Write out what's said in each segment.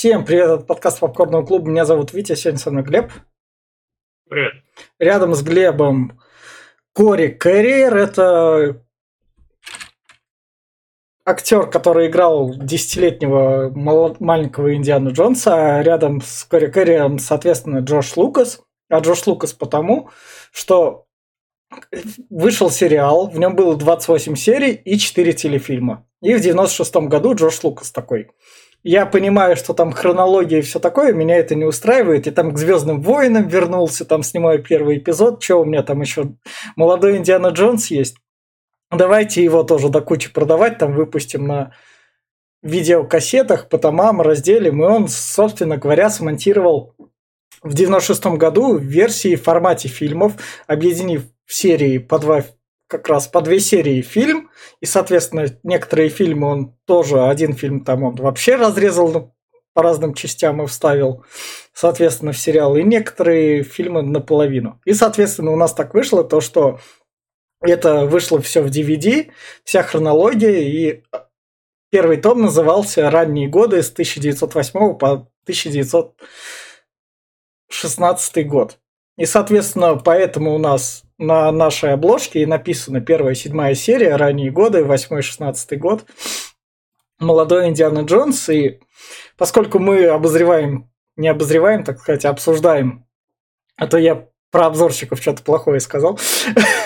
Всем привет, это подкаст Попкорного клуба. Меня зовут Витя, сегодня со мной Глеб. Привет. Рядом с Глебом Кори Кэрриер. Это актер, который играл десятилетнего маленького Индиану Джонса. А рядом с Кори Кэрриером, соответственно, Джош Лукас. А Джош Лукас потому, что вышел сериал, в нем было 28 серий и 4 телефильма. И в 96 году Джош Лукас такой. Я понимаю, что там хронология и все такое, меня это не устраивает. И там к Звездным воинам вернулся, там снимаю первый эпизод. Что у меня там еще молодой Индиана Джонс есть? Давайте его тоже до кучи продавать, там выпустим на видеокассетах по томам разделим. И он, собственно говоря, смонтировал в 96 году версии в формате фильмов, объединив в серии по два как раз по две серии фильм, и, соответственно, некоторые фильмы он тоже, один фильм там он вообще разрезал по разным частям и вставил, соответственно, в сериал, и некоторые фильмы наполовину. И, соответственно, у нас так вышло то, что это вышло все в DVD, вся хронология, и первый том назывался «Ранние годы» с 1908 по 1916 год. И, соответственно, поэтому у нас на нашей обложке и написано первая, седьмая серия, ранние годы, восьмой, шестнадцатый год. Молодой Индиана Джонс. И поскольку мы обозреваем, не обозреваем, так сказать, а обсуждаем, а то я про обзорщиков что-то плохое сказал.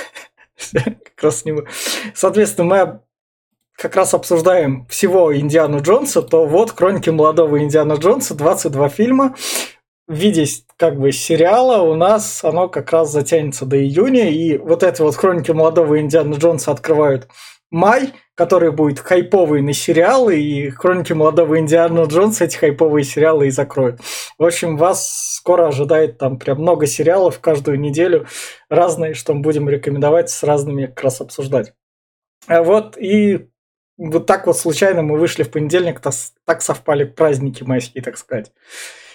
Как раз с него. Соответственно, мы как раз обсуждаем всего Индиану Джонса, то вот «Хроники молодого Индиана Джонса», 22 фильма, в виде как бы сериала у нас оно как раз затянется до июня, и вот эти вот хроники молодого Индиана Джонса открывают май, который будет хайповый на сериалы, и хроники молодого Индиана Джонса эти хайповые сериалы и закроют. В общем, вас скоро ожидает там прям много сериалов каждую неделю, разные, что мы будем рекомендовать, с разными как раз обсуждать. А вот и вот так вот случайно мы вышли в понедельник, так совпали праздники майские, так сказать.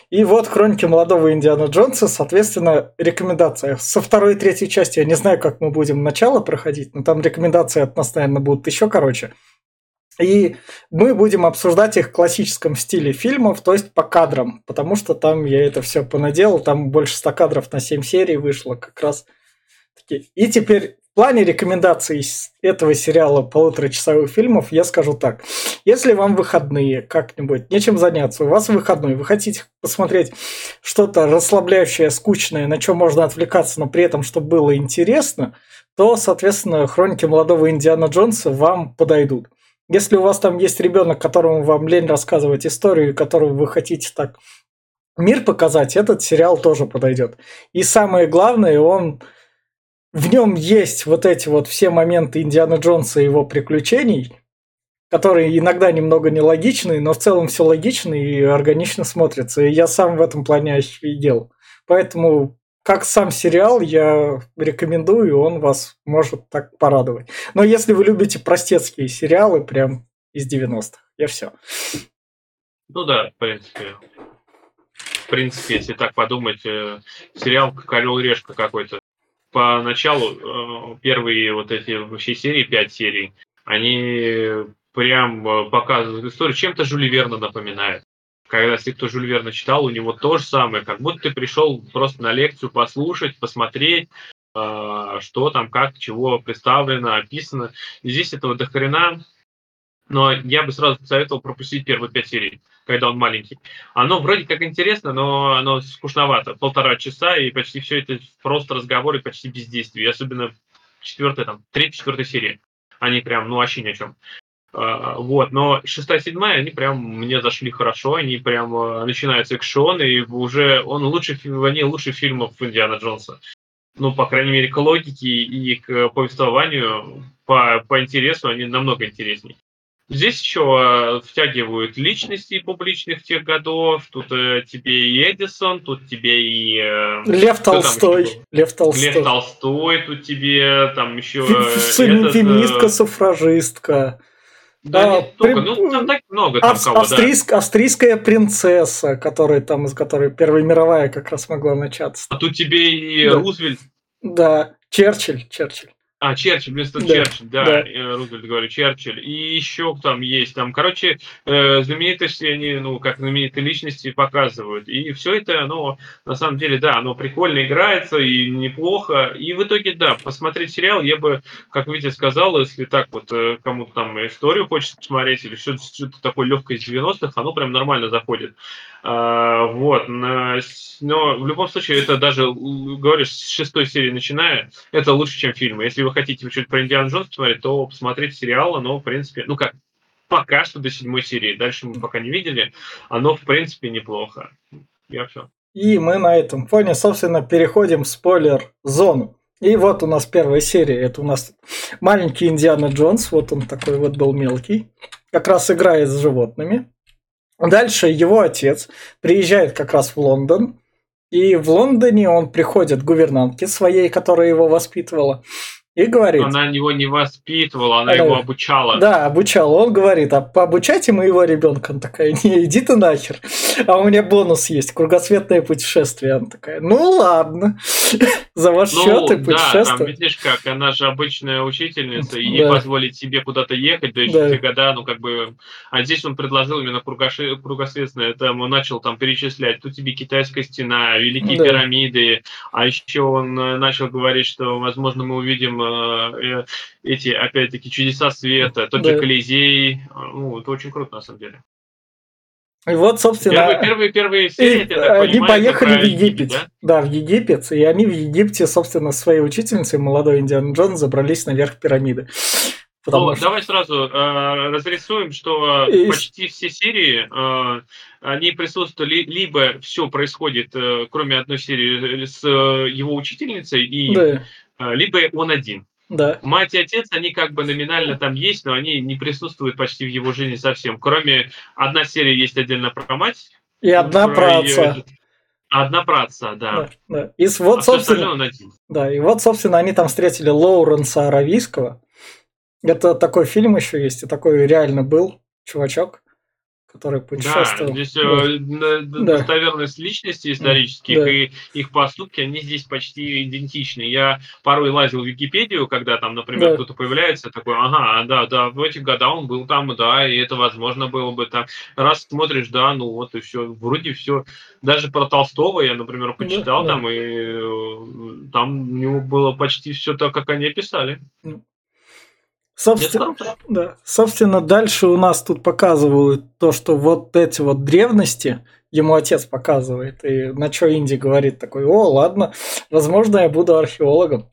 И вот «Хроники молодого Индиана Джонса», соответственно, рекомендация. Со второй и третьей части я не знаю, как мы будем начало проходить, но там рекомендации от нас, наверное, будут еще короче. И мы будем обсуждать их в классическом стиле фильмов, то есть по кадрам, потому что там я это все понаделал, там больше 100 кадров на 7 серий вышло как раз. И теперь в плане рекомендаций этого сериала полуторачасовых фильмов я скажу так. Если вам выходные как-нибудь, нечем заняться, у вас выходной, вы хотите посмотреть что-то расслабляющее, скучное, на чем можно отвлекаться, но при этом, чтобы было интересно, то, соответственно, хроники молодого Индиана Джонса вам подойдут. Если у вас там есть ребенок, которому вам лень рассказывать историю, которую вы хотите так мир показать, этот сериал тоже подойдет. И самое главное, он в нем есть вот эти вот все моменты Индиана Джонса и его приключений, которые иногда немного нелогичны, но в целом все логично и органично смотрится. И я сам в этом плане офигел. Поэтому как сам сериал, я рекомендую, он вас может так порадовать. Но если вы любите простецкие сериалы, прям из 90-х, я все. Ну да, в принципе. В принципе, если так подумать, э, сериал как Орел Решка какой-то поначалу э, первые вот эти вообще серии, пять серий, они прям э, показывают историю, чем-то Жюли Верна напоминает. Когда если кто Жюль Верна читал, у него то же самое, как будто ты пришел просто на лекцию послушать, посмотреть, э, что там, как, чего представлено, описано. И здесь этого до хрена, но я бы сразу посоветовал пропустить первые пять серий когда он маленький. Оно вроде как интересно, но оно скучновато. Полтора часа, и почти все это просто разговоры, почти без действий. Особенно четвертая, там, третья, четвертая серия. Они прям, ну, вообще ни о чем. Uh, вот, но шестая, седьмая, они прям мне зашли хорошо, они прям uh, начинаются экшон, и уже он лучше, они лучше фильмов Индиана Джонса. Ну, по крайней мере, к логике и к повествованию, по, по интересу они намного интереснее. Здесь еще э, втягивают личности публичных тех годов. Тут э, тебе и Эдисон, тут тебе и... Э, Лев Толстой. Лев Толстой. Лев Толстой, тут тебе там еще... Феминистка-суфражистка. Да, а, не только, при... ну там так много там Ав... кого, австрийск... да. Австрийская принцесса, которая там, из которой Первая мировая как раз могла начаться. А тут тебе и да. Рузвельт. Да, Черчилль, Черчилль. А, Черчилль, вместо Да, Черчилль, да, да. э, Рузвельт говорю, Черчилль. И еще там есть, там, короче, э, знаменитости, они, ну, как знаменитые личности показывают. И все это, оно, на самом деле, да, оно прикольно играется и неплохо. И в итоге, да, посмотреть сериал я бы, как Витя сказал, если так вот э, кому-то там историю хочется посмотреть или что-то, что-то такое легкое из 90-х, оно прям нормально заходит. А, вот, но в любом случае, это даже, говоришь, с шестой серии начиная, это лучше, чем фильмы. Если вы хотите что-то про Индиану Джонс посмотреть, то посмотрите сериал, оно, в принципе, ну как, пока что до седьмой серии, дальше мы пока не видели, оно, в принципе, неплохо. Я все. И мы на этом фоне, собственно, переходим в спойлер-зону. И вот у нас первая серия. Это у нас маленький Индиана Джонс. Вот он такой вот был мелкий. Как раз играет с животными. Дальше его отец приезжает как раз в Лондон. И в Лондоне он приходит к гувернантке своей, которая его воспитывала. И говорит... Она его не воспитывала, она Да. его обучала. Да, обучал. Он говорит, а пообучайте моего ребенка. Она такая, не, иди ты нахер. А у меня бонус есть, кругосветное путешествие. Она такая, ну ладно, за ваш Ну, счет и да, там, путешествие. видишь как, она же обычная учительница, и ей Да. позволить себе куда-то ехать, да еще Да. года, ну, как бы... А здесь он предложил именно кругоши- кругосветное, там он начал там перечислять, тут тебе китайская стена, великие Да. пирамиды, а еще он э, начал говорить, что, возможно, мы увидим э, э, эти, опять-таки, чудеса света, тот Да. же Колизей, ну, это очень круто, на самом деле. И вот, собственно, Первые, первые, первые и серии, я так они понимаю, поехали в Египет. да? Да, в Египет. И они в Египте, собственно, своей учительницей, молодой Индиан Джонс, забрались наверх пирамиды. Потому Ну, что- давай сразу э, разрисуем, что И- почти все серии, э, они присутствовали, либо все происходит, э, кроме одной серии, э, с э, его учительницей, и, Да, э, либо он один. да. Мать и отец, они как бы номинально там есть, но они не присутствуют почти в его жизни совсем. Кроме одна серия есть отдельно про мать. И одна про отца. Одна про отца, да. Да, да. И вот, а собственно, он один. Да, и вот, собственно, они там встретили Лоуренса Аравийского. Это такой фильм еще есть, и такой реально был чувачок, который Да, путешествовал. здесь Да. э, на- Да. достоверность личности исторических Да. и их поступки, они здесь почти идентичны. Я порой лазил в Википедию, когда там, например, Да. кто-то появляется, такой, ага, да, да, в эти года он был там, да, и это возможно было бы там. Раз смотришь, да, ну вот и все, вроде все. Даже про Толстого я, например, почитал да. там, и э, там у него было почти все так, как они описали. Собственно, да. Собственно, дальше у нас тут показывают то, что вот эти вот древности ему отец показывает. И на что Инди говорит такой, о, ладно, возможно, я буду археологом.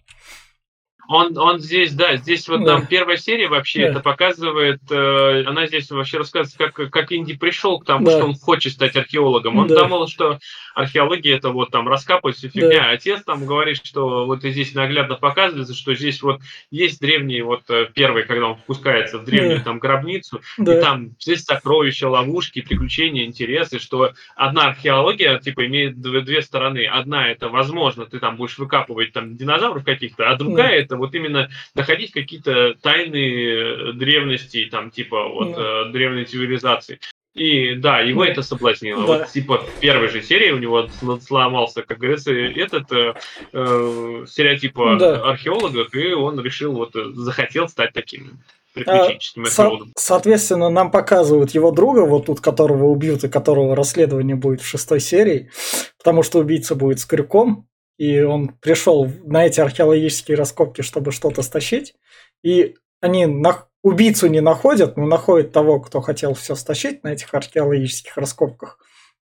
Он, он здесь, да, здесь вот Да. нам первая серия вообще Да. это показывает, э, она здесь вообще рассказывает, как, как Инди пришел к тому, Да. что он хочет стать археологом. Он Да. думал, что археология это вот там раскапывать всю фигня. Отец там говорит, что вот и здесь наглядно показывается, что здесь вот есть древний, вот э, первый, когда он впускается в древнюю Да. там гробницу, и Да, там здесь сокровища, ловушки, приключения, интересы, что одна археология, типа, имеет две, две стороны. Одна это, возможно, ты там будешь выкапывать там динозавров каких-то, а другая это вот именно находить какие-то тайные древности, там, типа, вот, э, древней цивилизации. И да, его это соблазнило. Да. Вот типа в первой же серии у него сл- сломался, как говорится, этот э, э, стереотип о Да. археологах, и он решил, вот, э, захотел стать таким А, Со- соответственно, нам показывают его друга, вот тут, которого убьют и которого расследование будет в шестой серии, потому что убийца будет с крюком, и он пришел на эти археологические раскопки, чтобы что-то стащить, и они нах- убийцу не находят, но находят того, кто хотел все стащить на этих археологических раскопках,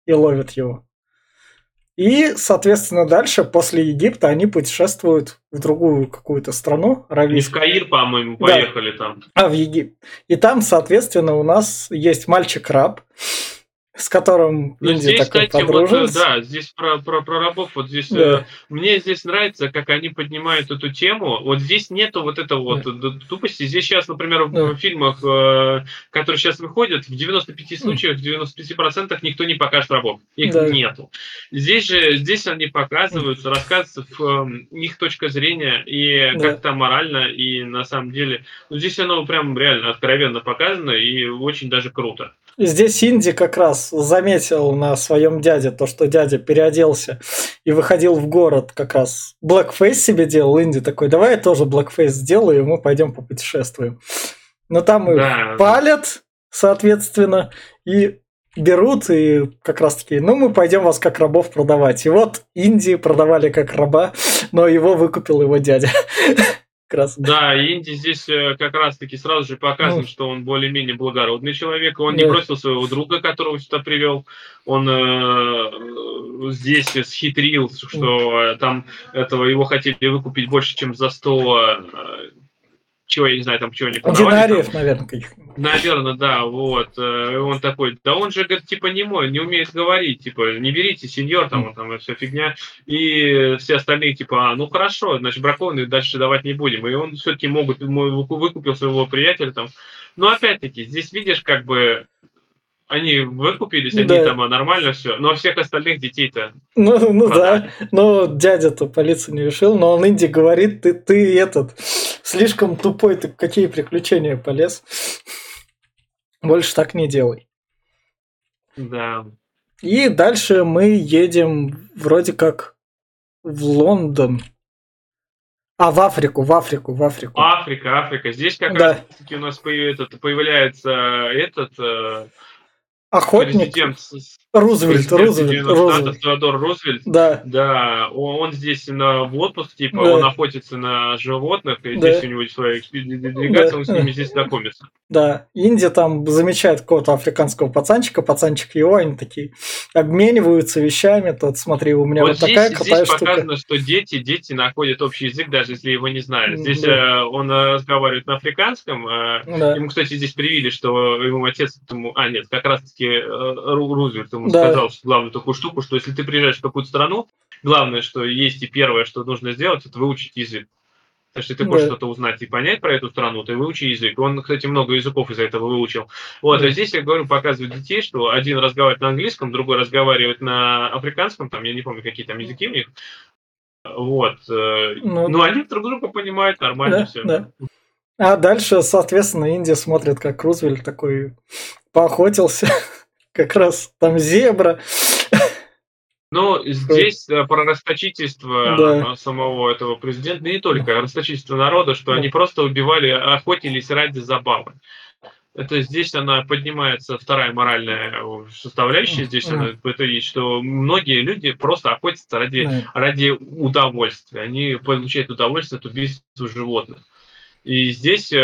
и ловят его. И, соответственно, дальше, после Египта, они путешествуют в другую какую-то страну, Они в аравийскую. Каир, по-моему, Да. поехали там. А, в Египет. И там, соответственно, у нас есть мальчик-раб, с которым Ну, здесь, такой кстати, вот, э, да, здесь про, про, про рабов, вот здесь, Да. э, мне здесь нравится, как они поднимают эту тему, вот здесь нету вот этого вот д- тупости, здесь сейчас, например, в Да. фильмах, э, которые сейчас выходят, в 95 случаях, в 95% никто не покажет рабов, их Да. нету. Здесь же, здесь они показываются, рассказывается в, эм, их точка зрения, и Да. как-то морально, и на самом деле, ну, здесь оно прям реально откровенно показано, и очень даже круто. Здесь Инди как раз заметил на своем дяде то, что дядя переоделся и выходил в город как раз. Blackface себе делал, Инди такой, давай я тоже Blackface сделаю, и мы пойдем попутешествуем. Но там их Да. палят, соответственно, и берут, и как раз таки, ну, мы пойдем вас как рабов продавать. И вот Индии продавали как раба, но его выкупил его дядя. Раз. Да, Инди здесь э, как раз-таки сразу же показан, Ну. что он более-менее благородный человек. Он не Да. бросил своего друга, которого сюда привел. Он э, здесь схитрил, что э, там этого его хотели выкупить больше, чем за 100 э, чего, я не знаю, там чего они продавали. там. Динариев, наверное, каких Наверное, да, вот. Э, Он такой, да он же, говорит, типа, не мой, не умеет говорить, типа, не берите, сеньор, там, вот там, все фигня. И все остальные, типа, а, ну хорошо, значит, бракованные дальше давать не будем. И он все-таки могут, выкупил своего приятеля там. Но опять-таки, здесь видишь, как бы, они выкупились, они Да. там а, нормально все, но всех остальных детей-то Ну, ну продали. да, но дядя-то полицию не решил, но он Инди говорит, ты, ты этот, слишком тупой, ты какие приключения полез. Больше так не делай. Да. И дальше мы едем вроде как в Лондон. А, в Африку, в Африку, в Африку. Африка, Африка. Здесь как Да. раз-таки у нас появ- этот, появляется этот э, Охотник президент Рузвельт, президент Рузвельт, Рузвельт. Теодор Рузвельт. Да, Да, он, он здесь на, в отпуск, типа, Да. он охотится на животных, и Да. здесь у него своя делегация, Да. он с ними здесь знакомится. да. Индия там замечает какого-то африканского пацанчика, пацанчик его, они такие обмениваются вещами. Тот, смотри, у меня вот, вот здесь, такая здесь крутая штука. показано, что дети, дети находят общий язык, даже если его не знают. Здесь Да. э, он э, разговаривает на африканском, э, Да. Ему, кстати, здесь привили, что ему отец, ему, а нет, как раз-таки э, Ру- Рузвельт ему Да. сказал главную такую штуку, что если ты приезжаешь в какую-то страну, главное, что есть и первое, что нужно сделать, это выучить язык. Если ты хочешь Да. что-то узнать и понять про эту страну, ты выучи язык. Он, кстати, много языков из-за этого выучил. Вот, Да. а здесь я говорю, показывают детей, что один разговаривает на английском, другой разговаривает на африканском, там, я не помню, какие там языки у них. Вот. э, Ну, Ну, они друг друга понимают нормально Да, все. да. А дальше, соответственно, Индия смотрит, как Рузвельт такой поохотился. Как раз там зебра. Ну, здесь э, про расточительство Да. э, самого этого президента, не только, а расточительство народа, что Да. они просто убивали, охотились ради забавы. Это здесь она поднимается, вторая моральная э, составляющая здесь, Мгм. она, это есть, что многие люди просто охотятся ради, Да. ради удовольствия. Они получают удовольствие от убийства животных. И здесь э,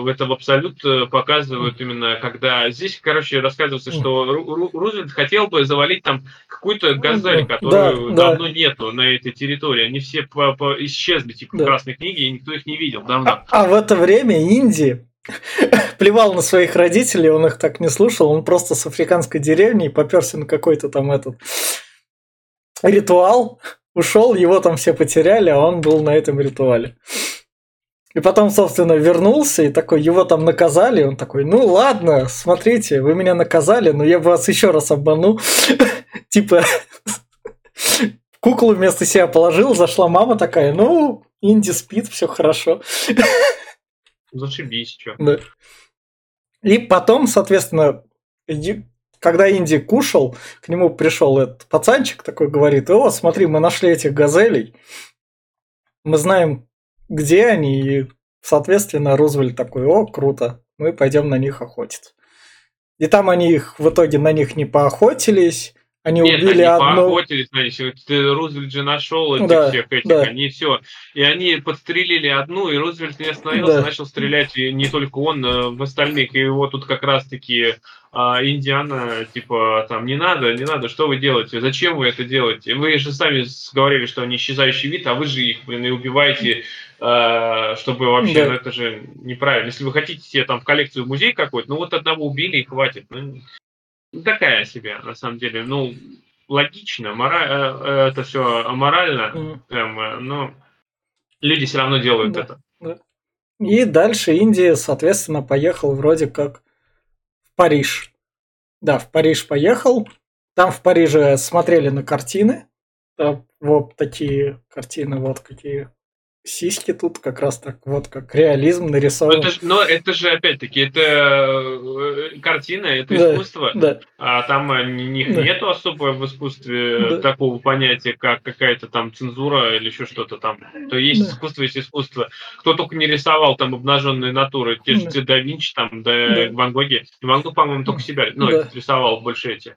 в этом абсолют э, показывают именно, когда здесь, короче, рассказывается, что Ру- Ру- Рузвельт хотел бы завалить там какую-то газель, Да, которую да. давно нету на этой территории. Они все по- по- исчезли, типа, Да. в Красной книге, и никто их не видел давно. А, а в это время Инди плевал на своих родителей, он их так не слушал, он просто с африканской деревни поперся на какой-то там этот ритуал, ушел, его там все потеряли, а он был на этом ритуале. И потом, собственно, вернулся, и такой, его там наказали, он такой, ну ладно, смотрите, вы меня наказали, но я вас еще раз обману. Типа, куклу вместо себя положил, зашла мама такая, ну, Инди спит, все хорошо. Зашибись, что. Да. И потом, соответственно, когда Инди кушал, к нему пришел этот пацанчик такой, говорит, о, смотри, мы нашли этих газелей, мы знаем, где они, и, соответственно, Рузвельт такой, о, круто, мы пойдем на них охотиться. И там они их в итоге на них не поохотились, они Нет, убили они одну... поохотились на них. Ты- Рузвельт же нашел этих Да, всех этих, да. они все. И они подстрелили одну, и Рузвельт не остановился, Да. начал стрелять, и не только он, э, в остальных. И его тут как раз-таки а, Индиана, типа, там, не надо, не надо, что вы делаете, зачем вы это делаете? Вы же сами говорили, что они исчезающий вид, а вы же их, блин, и убиваете, э, чтобы вообще, Да. ну, это же неправильно. Если вы хотите себе там в коллекцию музей какой-то, ну вот одного убили и хватит. Ну, ну, такая себе, на самом деле. Ну, логично, мора... э, э, это все аморально, М. прям, э, но люди все равно делают Да. это. И дальше Индия, соответственно, поехал вроде как в Париж. Да, в Париж поехал. Там в Париже смотрели на картины. Там вот такие картины, вот какие. Сиськи тут как раз так вот как реализм нарисован. Но это, же, но это же опять-таки это э, картина, это Да, искусство, Да, а там э, не- Да. нету особо в искусстве Да. такого понятия, как какая-то там цензура или еще что-то там. То есть Да. искусство есть искусство. Кто только не рисовал там обнаженные натуры, те же Да. да Винчи, там, да, Да. Ван Гоги. Ван Гог, по-моему, только себя, ну, Да. рисовал больше эти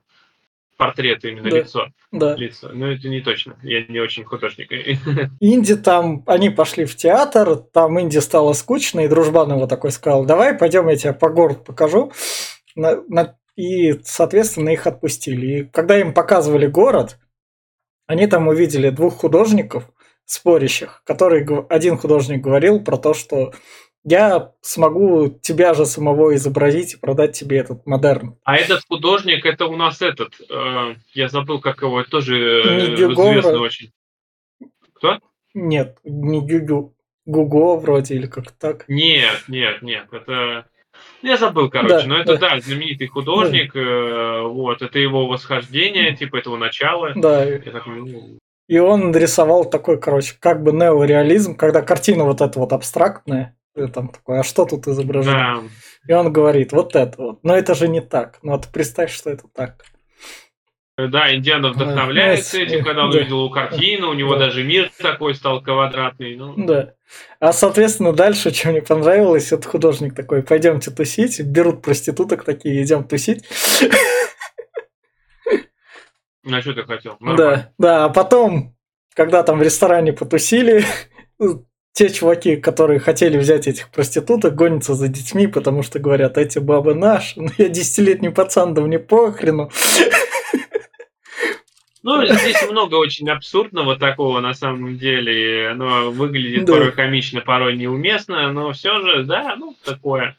портреты, именно Да. лицо. да. лицо. Но это не точно. Я не очень художник. Инди там, они пошли в театр, там Инди стало скучно, и дружбан его такой сказал, давай пойдем, я тебе по городу покажу. На- на- И, соответственно, их отпустили. И когда им показывали город, они там увидели двух художников, спорящих, который один художник говорил про то, что я смогу тебя же самого изобразить и продать тебе этот модерн. А этот художник, это у нас этот, э, я забыл, как его, тоже э, известный очень. Кто? Нет, не Гюгю, Гуго вроде или как так. Нет, нет, нет, это... Я забыл, короче, Да, но это, да. да, знаменитый художник, э, вот, это его восхождение, типа, этого начала. Да, Я так, ну, И он рисовал такой, короче, как бы неореализм, когда картина вот эта вот абстрактная, там такой, а что тут изображено? да, И он говорит, вот это вот. Но это же не так. Ну, а ты представь, что это так. да, Индиана вдохновляется ну, этим, когда он да. увидел картину, у него Да. даже мир такой стал квадратный, ну, Да. А, соответственно, дальше, что мне понравилось, этот художник такой, пойдемте тусить, берут проституток такие, идем тусить. на что ты хотел? Нормально. Да, да, а потом, когда там в ресторане потусили, те чуваки, которые хотели взять этих проституток, гонятся за детьми, потому что говорят, эти бабы наши, ну я десятилетний пацан, да мне похрену. Ну, здесь много очень абсурдного такого, на самом деле. Оно выглядит Да. порой комично, порой неуместно, но все же, да, ну, такое.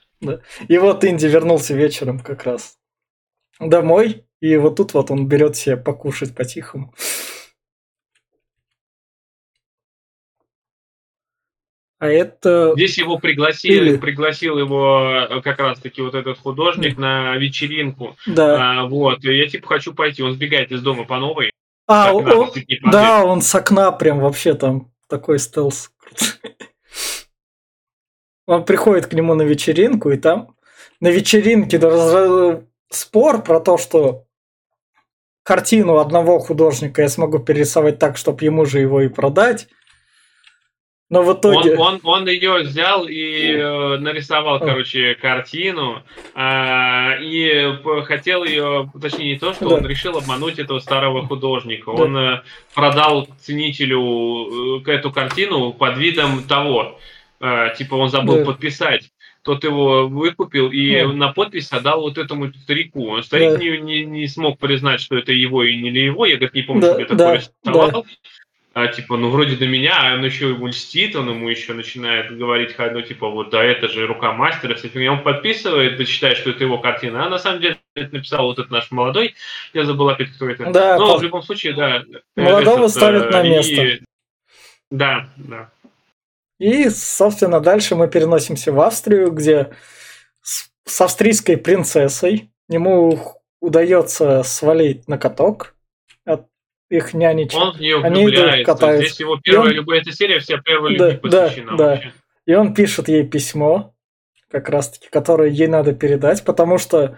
И вот Инди вернулся вечером как раз домой, и вот тут вот он берет себе покушать по-тихому. А это... Здесь его пригласили, Или- пригласил его э, как раз-таки вот этот художник на вечеринку. Да. А, вот, я типа хочу пойти. Он сбегает из дома по новой. А, он- смотреть. да, он с окна прям вообще там такой стелс. Он приходит к нему на вечеринку, и там на вечеринке спор про то, что картину одного художника я смогу перерисовать так, чтобы ему же его и продать. Но в итоге... Он, он, он ее взял и э, нарисовал, А. короче, картину, а, и хотел ее, точнее не то, что Да. он решил обмануть этого старого художника. Да. Он э, продал ценителю э, эту картину под видом того, э, типа он забыл Да. подписать. Тот его выкупил и Да. на подпись отдал вот этому старику. Он старик Да. не, не, не смог признать, что это его и не его. Я, говорит, не помню, Да, что я да, рисовал. А, типа, ну, вроде до меня, а он еще ему льстит, он ему еще начинает говорить, ну, типа, вот, да, это же рука мастера, вся фигня. Он подписывает, да, считает, что это его картина, а на самом деле это написал вот этот наш молодой, я забыл опять, кто это. Да, Но по- в любом случае, да. Молодого этот, ставят э, на и- место. Да, да. И, собственно, дальше мы переносимся в Австрию, где с, с австрийской принцессой ему удается свалить на каток их нянечек. Он в нее Они идут, катаются. Здесь его первая он- любовь, эта серия вся первой Да, любви да, посвящена да. вообще. И он пишет ей письмо, как раз-таки, которое ей надо передать, потому что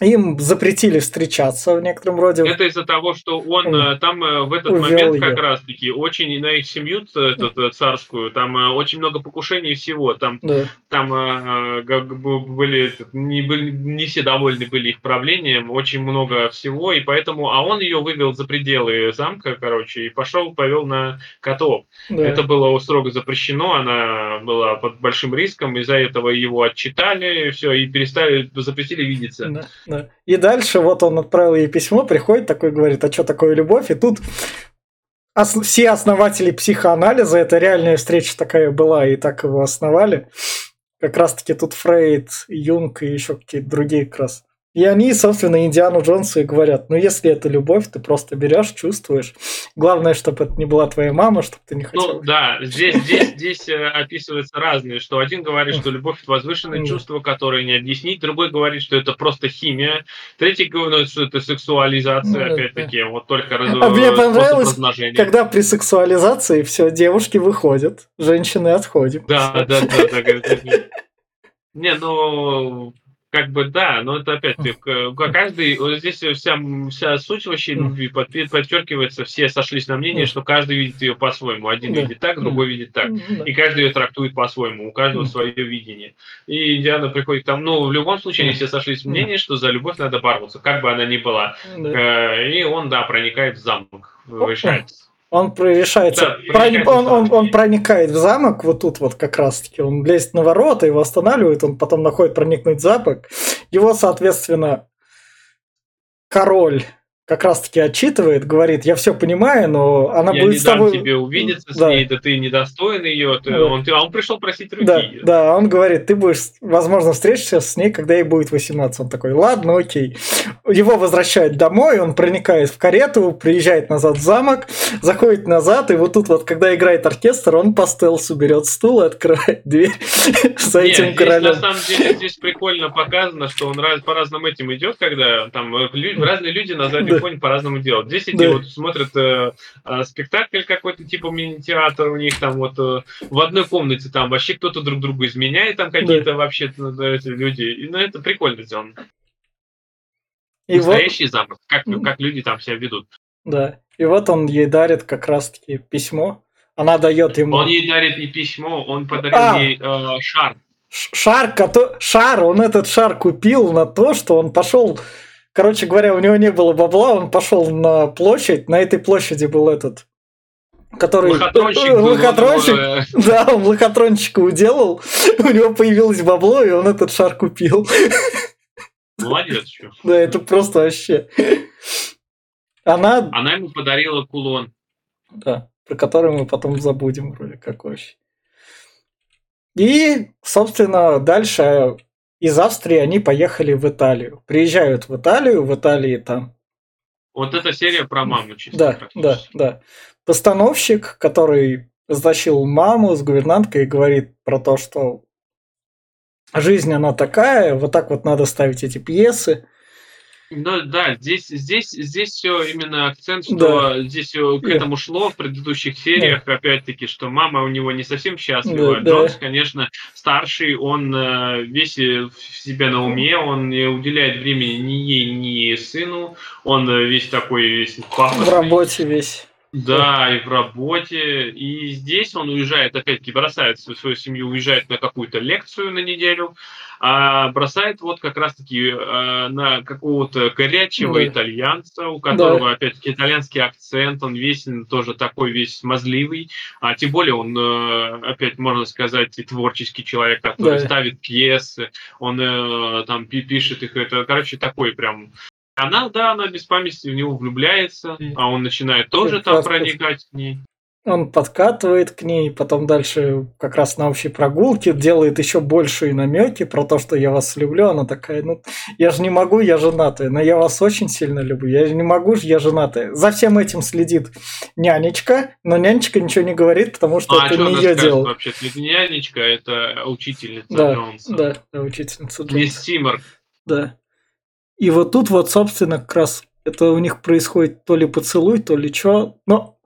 им запретили встречаться в некотором роде. Это из-за того, что он э, там э, в этот увел момент её. как раз-таки очень на их семью ц- этот, э, царскую, там э, очень много покушений всего, там Да, там э, как бы были не, были не все довольны были их правлением, очень много всего, и поэтому, а он ее вывел за пределы замка, короче, и пошел, повел на котов. да. Это было строго запрещено, она была под большим риском, из-за этого его отчитали, все, и перестали, запретили видеться. Да, да. И дальше вот он отправил ей письмо, приходит такой, говорит, а что такое любовь? И тут ос- все основатели психоанализа, это реальная встреча такая была, и так его основали. Как раз таки тут Фрейд, Юнг и еще какие-то другие как раз И они, собственно, Индиану Джонсу и говорят, ну если это любовь, ты просто берешь, чувствуешь. Главное, чтобы это не была твоя мама, чтобы ты не хотел. Ну да, здесь, здесь, здесь э, описываются разные, что один говорит, что любовь это возвышенное чувство, которое не объяснить, другой говорит, что это просто химия, третий говорит, что это сексуализация, опять-таки, вот только раз, А мне понравилось, когда при сексуализации все, девушки выходят, женщины отходят. Да, да, да, да, да. Не, ну как бы да, но это опять каждый, вот здесь вся, вся суть вообще любви подчеркивается, все сошлись на мнение, что каждый видит ее по-своему. Один да. видит так, другой видит так. Да. И каждый ее трактует по-своему, у каждого свое видение. И Диана приходит там, ну, в любом случае, все сошлись в мнении, что за любовь надо бороться, как бы она ни была. Э, и он, да, проникает в замок, решает он решается, да, проник, он, он, он проникает в замок, вот тут вот как раз таки, он лезет на ворота, его останавливает, он потом находит проникнуть в замок. Его, соответственно, король как раз-таки отчитывает, говорит, я все понимаю, но она я будет не с тобой... дам тебе увидеться да. с ней, да ты недостоин ее, ты... да. он, а он пришел просить руки. Да, да, он говорит, ты будешь, возможно, встретишься с ней, когда ей будет 18. Он такой, ладно, окей. Его возвращают домой, он проникает в карету, приезжает назад в замок, заходит назад, и вот тут вот, когда играет оркестр, он по стелсу берет стул и открывает дверь за этим королем. На самом деле здесь прикольно показано, что он по-разному этим идет, когда там э, разные люди на заднем фоне по-разному делать. Здесь эти да. вот смотрят э, э, спектакль какой-то типа мини-театр у них там вот в одной комнате там вообще кто-то друг другу изменяет, там какие-то вообще ну, люди. И, ну, это прикольно сделано. И Настоящий вот... замок, как, как люди там себя ведут. Да. И вот он ей дарит как раз-таки письмо. Она дает ему... Он ей дарит не письмо, он подарил а! ей э, шар. Шар, шар, он этот шар купил на то, что он пошел Короче говоря, у него не было бабла, он пошел на площадь, на этой площади был этот который лохотронщик, лохотронщик был, да, он лохотронщика уделал, у него появилось бабло, и он этот шар купил. Молодец. Да, это просто вообще. Она... Она ему подарила кулон. Да, про который мы потом забудем вроде как вообще. И, собственно, дальше из Австрии они поехали в Италию. Приезжают в Италию, в Италии там... Вот эта серия про маму чисто. Да, да, да. Постановщик, который затащил маму с гувернанткой и говорит про то, что жизнь она такая, вот так вот надо ставить эти пьесы. Ну да, здесь, здесь, здесь все именно акцент, что да. здесь к этому шло в предыдущих сериях, да. опять-таки, что мама у него не совсем счастлива. Да, Джонс, да. конечно, старший, он э, весь в себе на уме, он не уделяет времени ни ей, ни сыну, он э, весь такой весь пафосный. В работе весь. Да, и в работе. И здесь он уезжает, опять-таки, бросает свою семью, уезжает на какую-то лекцию на неделю, а бросает вот как раз-таки э, на какого-то горячего да. итальянца, у которого, да. опять-таки, итальянский акцент, он весь тоже такой весь смазливый, а тем более он, э, опять можно сказать, и творческий человек, который да. ставит пьесы, он э, там пишет их, это, короче, такой прям она, да, она без памяти в него влюбляется, а он начинает тоже там проникать к ней. Он подкатывает к ней, потом дальше как раз на общей прогулке делает еще большие намеки про то, что я вас люблю. Она такая, ну, я же не могу, я женатая, но я вас очень сильно люблю. Я не могу же, я женатая. За всем этим следит нянечка, но нянечка ничего не говорит, потому что а, это не ее дело. Вообще, это не нянечка, это учительница да, Джонса. Да, да, учительница Джонса. Мисс Тиммер. Да. И вот тут вот, собственно, как раз это у них происходит то ли поцелуй, то ли что. Но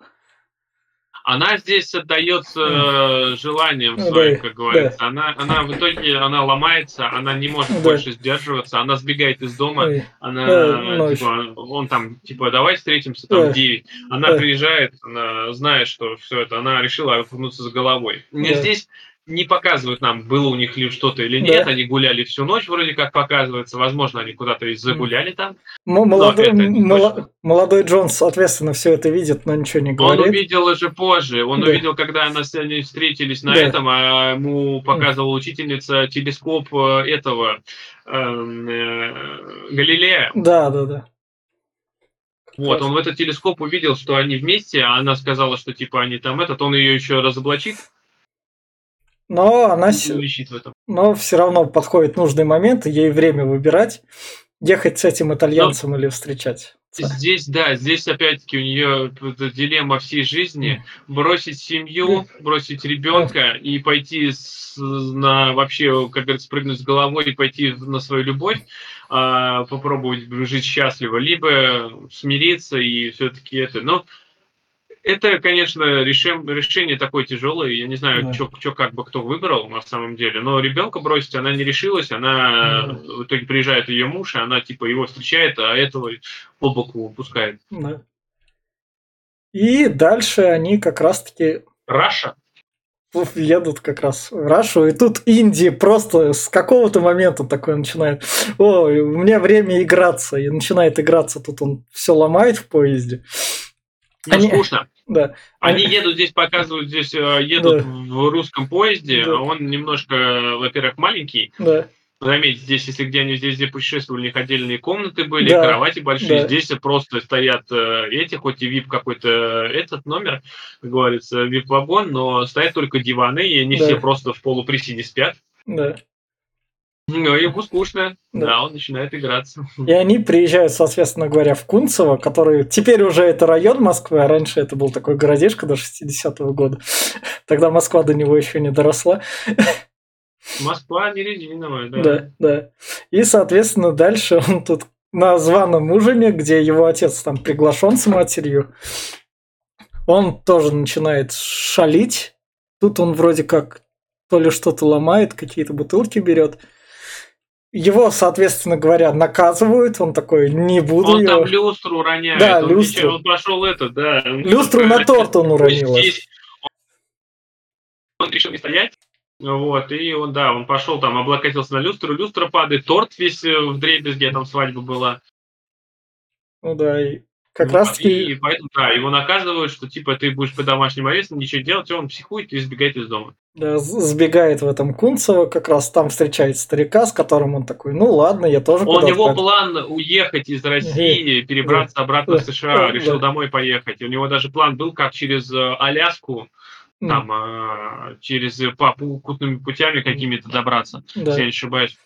она здесь отдается э, желанием ну своим, да, как говорится. Да. Она, она в итоге она ломается, она не может да. больше сдерживаться, она сбегает из дома, да. она да, типа, он там типа давай встретимся там да. 9. Она да. приезжает, она знает, что все это, она решила вернуться с головой. Да. Здесь не показывают нам, было у них ли что-то или нет. Да. Они гуляли всю ночь, вроде как показывается. Возможно, они куда-то и загуляли там. Ну, молодой, мол, молодой Джонс, соответственно, все это видит, но ничего не говорит. Он увидел уже позже. Он да. увидел, когда они встретились на да. этом, а ему показывала учительница телескоп э, этого эм, э, Галилея. Да, да, да. Вот, он в этот телескоп увидел, что они вместе, а она сказала, что типа они там этот, он ее еще разоблачит. Но она... Но все равно подходит нужный момент, и ей время выбирать. ехать с этим итальянцем Но... или встречать. Здесь, да, здесь опять-таки у нее дилемма всей жизни. Бросить семью, бросить ребенка и пойти с, на вообще, как говорится, прыгнуть с головой и пойти на свою любовь, а, попробовать жить счастливо, либо смириться и все-таки это. Но это, конечно, решим, решение такое тяжелое. Я не знаю, да. что как бы кто выбрал на самом деле. Но ребенка бросить она не решилась. Она да. в итоге приезжает ее муж, и она типа его встречает, а этого по боку выпускает. Да. И дальше они как раз-таки... Раша? едут как раз в Рашу, и тут Индия просто с какого-то момента такой начинает, о, у меня время играться, и начинает играться, тут он все ломает в поезде. Ну, они... скучно. Да. Они едут здесь, показывают здесь, э, едут да. в русском поезде, да. а он немножко, во-первых, маленький. Да. Заметьте, здесь, если где они здесь где путешествовали, у них отдельные комнаты были, да. кровати большие. Да. Здесь просто стоят э, эти, хоть и VIP какой-то этот номер, как говорится, VIP-вагон, но стоят только диваны, и они да. все просто в полуприседе спят. Да. Ну, ему скучно. Да. да, он начинает играться. И они приезжают, соответственно говоря, в Кунцево, который теперь уже это район Москвы, а раньше это был такой городишко до 60-го года. Тогда Москва до него еще не доросла. Москва не резиновая, да. Да, да. И, соответственно, дальше он тут на званом ужине, где его отец там приглашен с матерью, он тоже начинает шалить. Тут он вроде как то ли что-то ломает, какие-то бутылки берет. Его, соответственно говоря, наказывают, он такой, не буду Он ее... там люстру роняет, да, он, люстру. Он пошел это, да. Люстру на торт он уронил. Здесь он решил не стоять, вот, и он, да, он пошел там, облокотился на люстру, люстра падает, торт весь э, в дребезге, там свадьба была. Ну да, и как ну, раз таки... И поэтому, да, его наказывают, что типа ты будешь по домашнему аресту, ничего делать, и он психует и избегает из дома. Да, сбегает в этом Кунцево, как раз там встречает старика, с которым он такой, ну ладно, я тоже У него план уехать из России, перебраться да. обратно да. в США, да. решил да. домой поехать. У него даже план был, как через э, Аляску, там, mm. через попутными путями какими-то добраться, да. если я не ошибаюсь.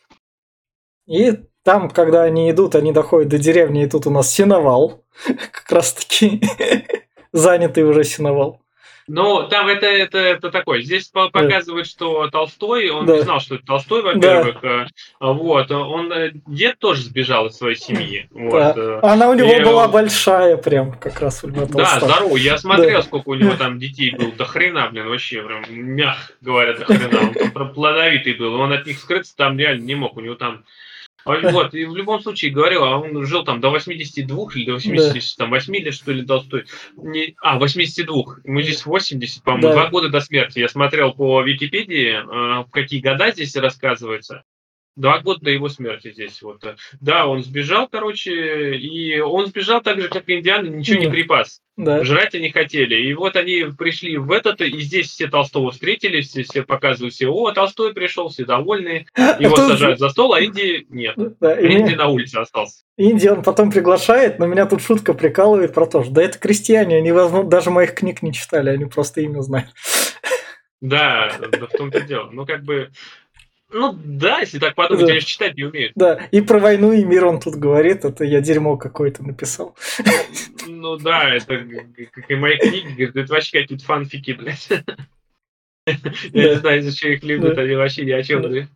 И там, когда они идут, они доходят до деревни, и тут у нас сеновал, как раз таки занятый уже сеновал. Ну, там это, это, это такое. Здесь показывает, что Толстой, он да. не знал, что это Толстой, во-первых. Да. Вот, он э, дед тоже сбежал из своей семьи. Да. Вот. Э. Она у него и была он... большая, прям как раз у Льва Да, здорово. Я смотрел, да. сколько у него там детей было. До хрена, блин, вообще, прям, мягко говоря, до хрена. Он там плодовитый был. Он от них скрыться там реально не мог. У него там вот, и в любом случае говорил, а он жил там до 82 или до 88 да. лет, что ли, Толстой. Не, а, 82. Ему здесь 80, по-моему, да. два года до смерти. Я смотрел по Википедии, э, в какие года здесь рассказывается. Два года до его смерти здесь. Вот. Да, он сбежал, короче, и он сбежал так же, как и индианы, ничего не припас. Да. Жрать они хотели. И вот они пришли в этот, и здесь все Толстого встретились, все показывают все, о, Толстой пришел, все довольные. Его сажают за стол, а Инди нет. Да, Инди на улице остался. Инди он потом приглашает, но меня тут шутка прикалывает про то, что да это крестьяне, они возможно, даже моих книг не читали, они просто имя знают. Да, да в том-то дело. Ну, как бы, ну да, если так подумать, да. конечно, читать не умеют. Да, и про войну и мир он тут говорит, это я дерьмо какое-то написал. Ну да, это как и мои книги, говорит, это вообще какие-то фанфики, блядь. Я не знаю, зачем их любят, они вообще ни о чем.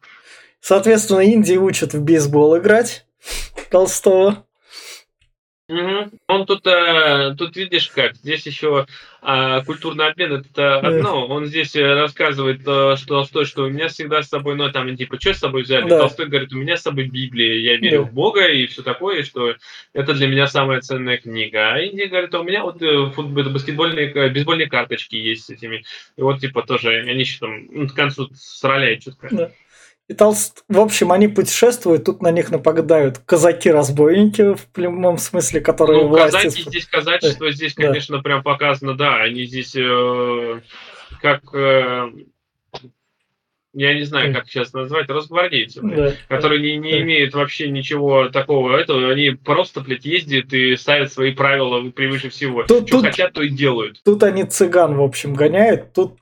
Соответственно, Индии учат в бейсбол играть Толстого. Угу. Он тут, э, тут видишь как, здесь еще э, культурный обмен, это одно. Он здесь э, рассказывает, э, что Толстой, что у меня всегда с собой, ну там типа, что с собой взяли? Да. Толстой говорит, у меня с собой Библия, я верю да. в Бога и все такое, что это для меня самая ценная книга. А Индия говорит, у меня вот э, футбол, баскетбольные, бейсбольные карточки есть с этими. И вот типа тоже, они еще там ну, к концу сроляют чутка. Да. И Толст... В общем, они путешествуют, тут на них нападают казаки-разбойники в прямом смысле, которые ну, власти... казаки здесь казачество, здесь, конечно, да. прям показано, да, они здесь э, как... Э, я не знаю, как сейчас назвать, росгвардейцы, да. которые не, не имеют вообще ничего такого этого, они просто, блядь, ездят и ставят свои правила превыше всего. Тут, Что тут, хотят, то и делают. Тут они цыган, в общем, гоняют, тут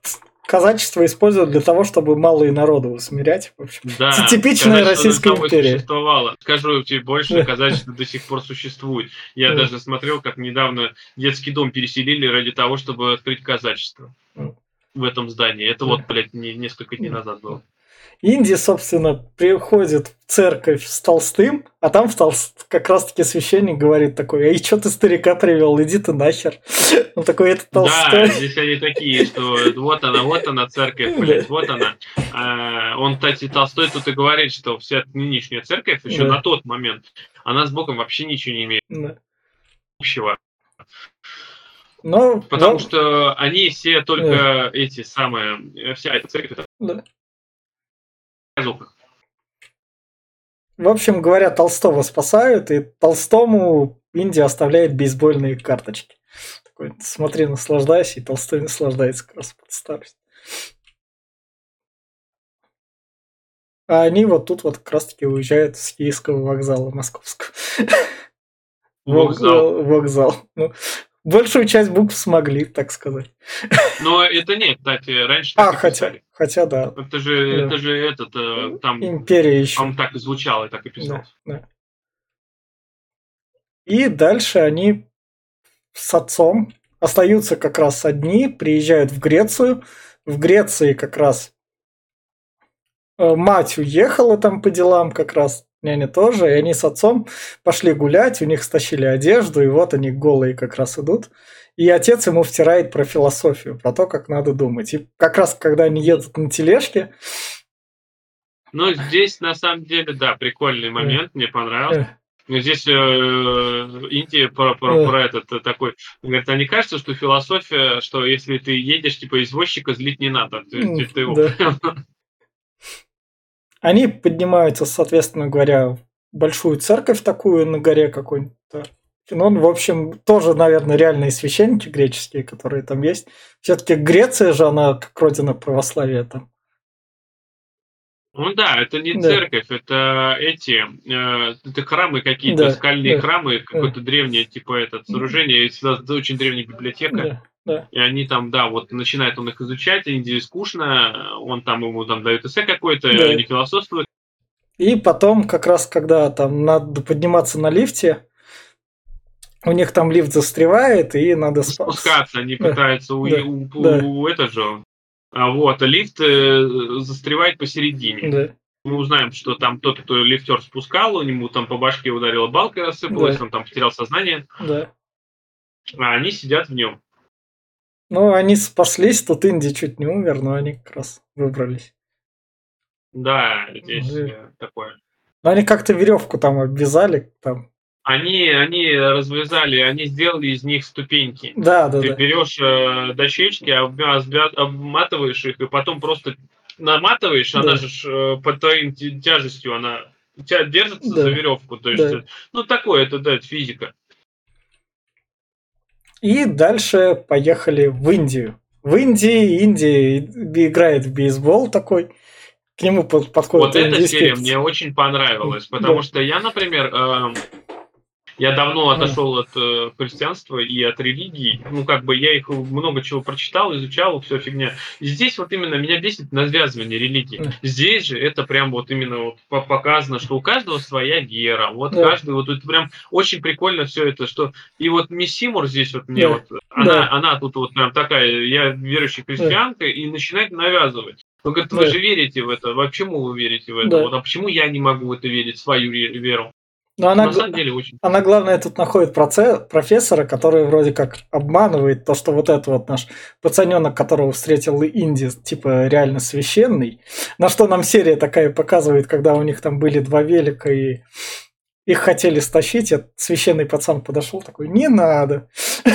казачество используют для того, чтобы малые народы усмирять. В общем, Да, типичная казачество Российская империя. существовало. Скажу тебе больше, казачество до сих пор существует. Я Да. даже смотрел, как недавно детский дом переселили ради того, чтобы открыть казачество в этом здании. Это вот, блядь, не- несколько дней назад было. Инди, собственно, приходит в церковь с Толстым, а там в Толст... как раз-таки священник говорит такой, эй, что ты старика привел, иди ты нахер. Он такой, это Да, Толстой. здесь они такие, что вот она, вот она, церковь, блядь, вот она. А, Он, кстати, Толстой тут и говорит, что вся нынешняя церковь еще Да. на тот момент, она с Богом вообще ничего не имеет Да. общего. Но, Потому но- что они все только эти самые, э, вся эта церковь, да. Звук. В общем говоря, Толстого спасают, и Толстому Индия оставляет бейсбольные карточки. Такой, смотри, наслаждайся, и Толстой наслаждается как раз под старость. А они вот тут вот как раз-таки уезжают с Киевского вокзала московского. Вокзал. Вокзал. Ну, большую часть букв смогли, так сказать. Но это нет, кстати, раньше А, хотя, писали. Хотя да. Это же, Да. это же этот, э, там, Империя еще. по так и звучало, и так и писалось. Да, да. И дальше они с отцом остаются как раз одни, приезжают в Грецию. В Греции как раз э, мать уехала там по делам как раз, няня тоже, и они с отцом пошли гулять, у них стащили одежду, и вот они голые как раз идут. И отец ему втирает про философию, про то, как надо думать. И как раз, когда они едут на тележке, Но здесь, на самом деле, да, прикольный момент, мне понравился. э, Но Здесь э, Индия про, про, Да. про этот э, такой, говорит, а не кажется, что философия, что если ты едешь, типа, извозчика злить не надо, ты, М, ты- ты да. Они поднимаются, соответственно говоря, большую церковь такую на горе какой-нибудь. да. Ну, в общем, тоже, наверное, реальные священники греческие, которые там есть. Все-таки Греция же, она как родина православия там. Ну да, это не Да. церковь, это эти, э, это храмы какие-то, Да, скальные да, храмы, какое-то древнее, типа, этот, сооружение, и сюда очень древняя библиотека. Да, да. И они там, да, вот начинает он их изучать, Индии скучно, он там ему там дает эссе какой-то, Да. они философствуют. И потом, как раз, когда там надо подниматься на лифте, у них там лифт застревает, и надо спускаться, они Да, пытаются у, да, у, да. у- это же. А вот, а лифт э, застревает посередине. Да, Мы узнаем, что там тот, кто лифтер спускал, у него там по башке ударила балка, рассыпалась, Да. он там потерял сознание, да. а они сидят в нем. Ну, они спаслись, тут Инди чуть не умер, но они как раз выбрались. Да, здесь э, такое. Но они как-то веревку там обвязали. Там. Они, они развязали, они сделали из них ступеньки. Да, да, Ты да. берешь э, дощечки, обматываешь их, и потом просто наматываешь, Да. она же э, под твоим тя- тяжестью, она тебя держится Да. за веревку. То есть, Да. ну такое, это да, физика. И дальше поехали в Индию. В Индии Индия играет в бейсбол такой. К нему под- подходит Вот эта серия мне очень понравилась, потому Да. что я, например, эм, я давно Да. отошел от э, христианства и от религии. Ну, как бы я их много чего прочитал, изучал, все фигня. И здесь вот именно меня бесит навязывание религии. Да. Здесь же это прям вот именно вот по- показано, что у каждого своя вера. Вот Да. каждый, вот это прям очень прикольно все это, что и вот мисс Симур здесь вот мне Да. вот, она, Да. она тут вот прям такая, я верующая христианка, и начинает навязывать. Он говорит, вы Да. же верите в это. А почему вы верите в это? Да. Вот, а почему я не могу в это верить, свою веру? Но она, На самом деле очень. она, главное, тут находит проце- профессора, который вроде как обманывает то, что вот это вот наш пацаненок, которого встретил Инди, типа реально священный. На что нам серия такая показывает, когда у них там были два велика и их хотели стащить, а священный пацан подошел такой, не надо.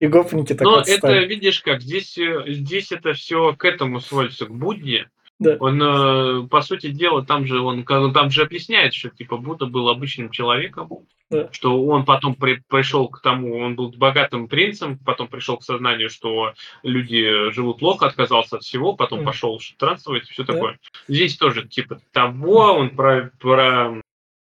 И гопники так Но это, видишь как, здесь, э, здесь это все к этому сводится, к Будде. Да. Он, э, по сути дела, там же он как- там же объясняет, что типа Будда был обычным человеком, Да. что он потом при- пришел к тому, он был богатым принцем, потом пришел к сознанию, что люди живут плохо, отказался от всего, потом Мгм. пошел странствовать, все Да. такое. Здесь тоже типа того, он про, про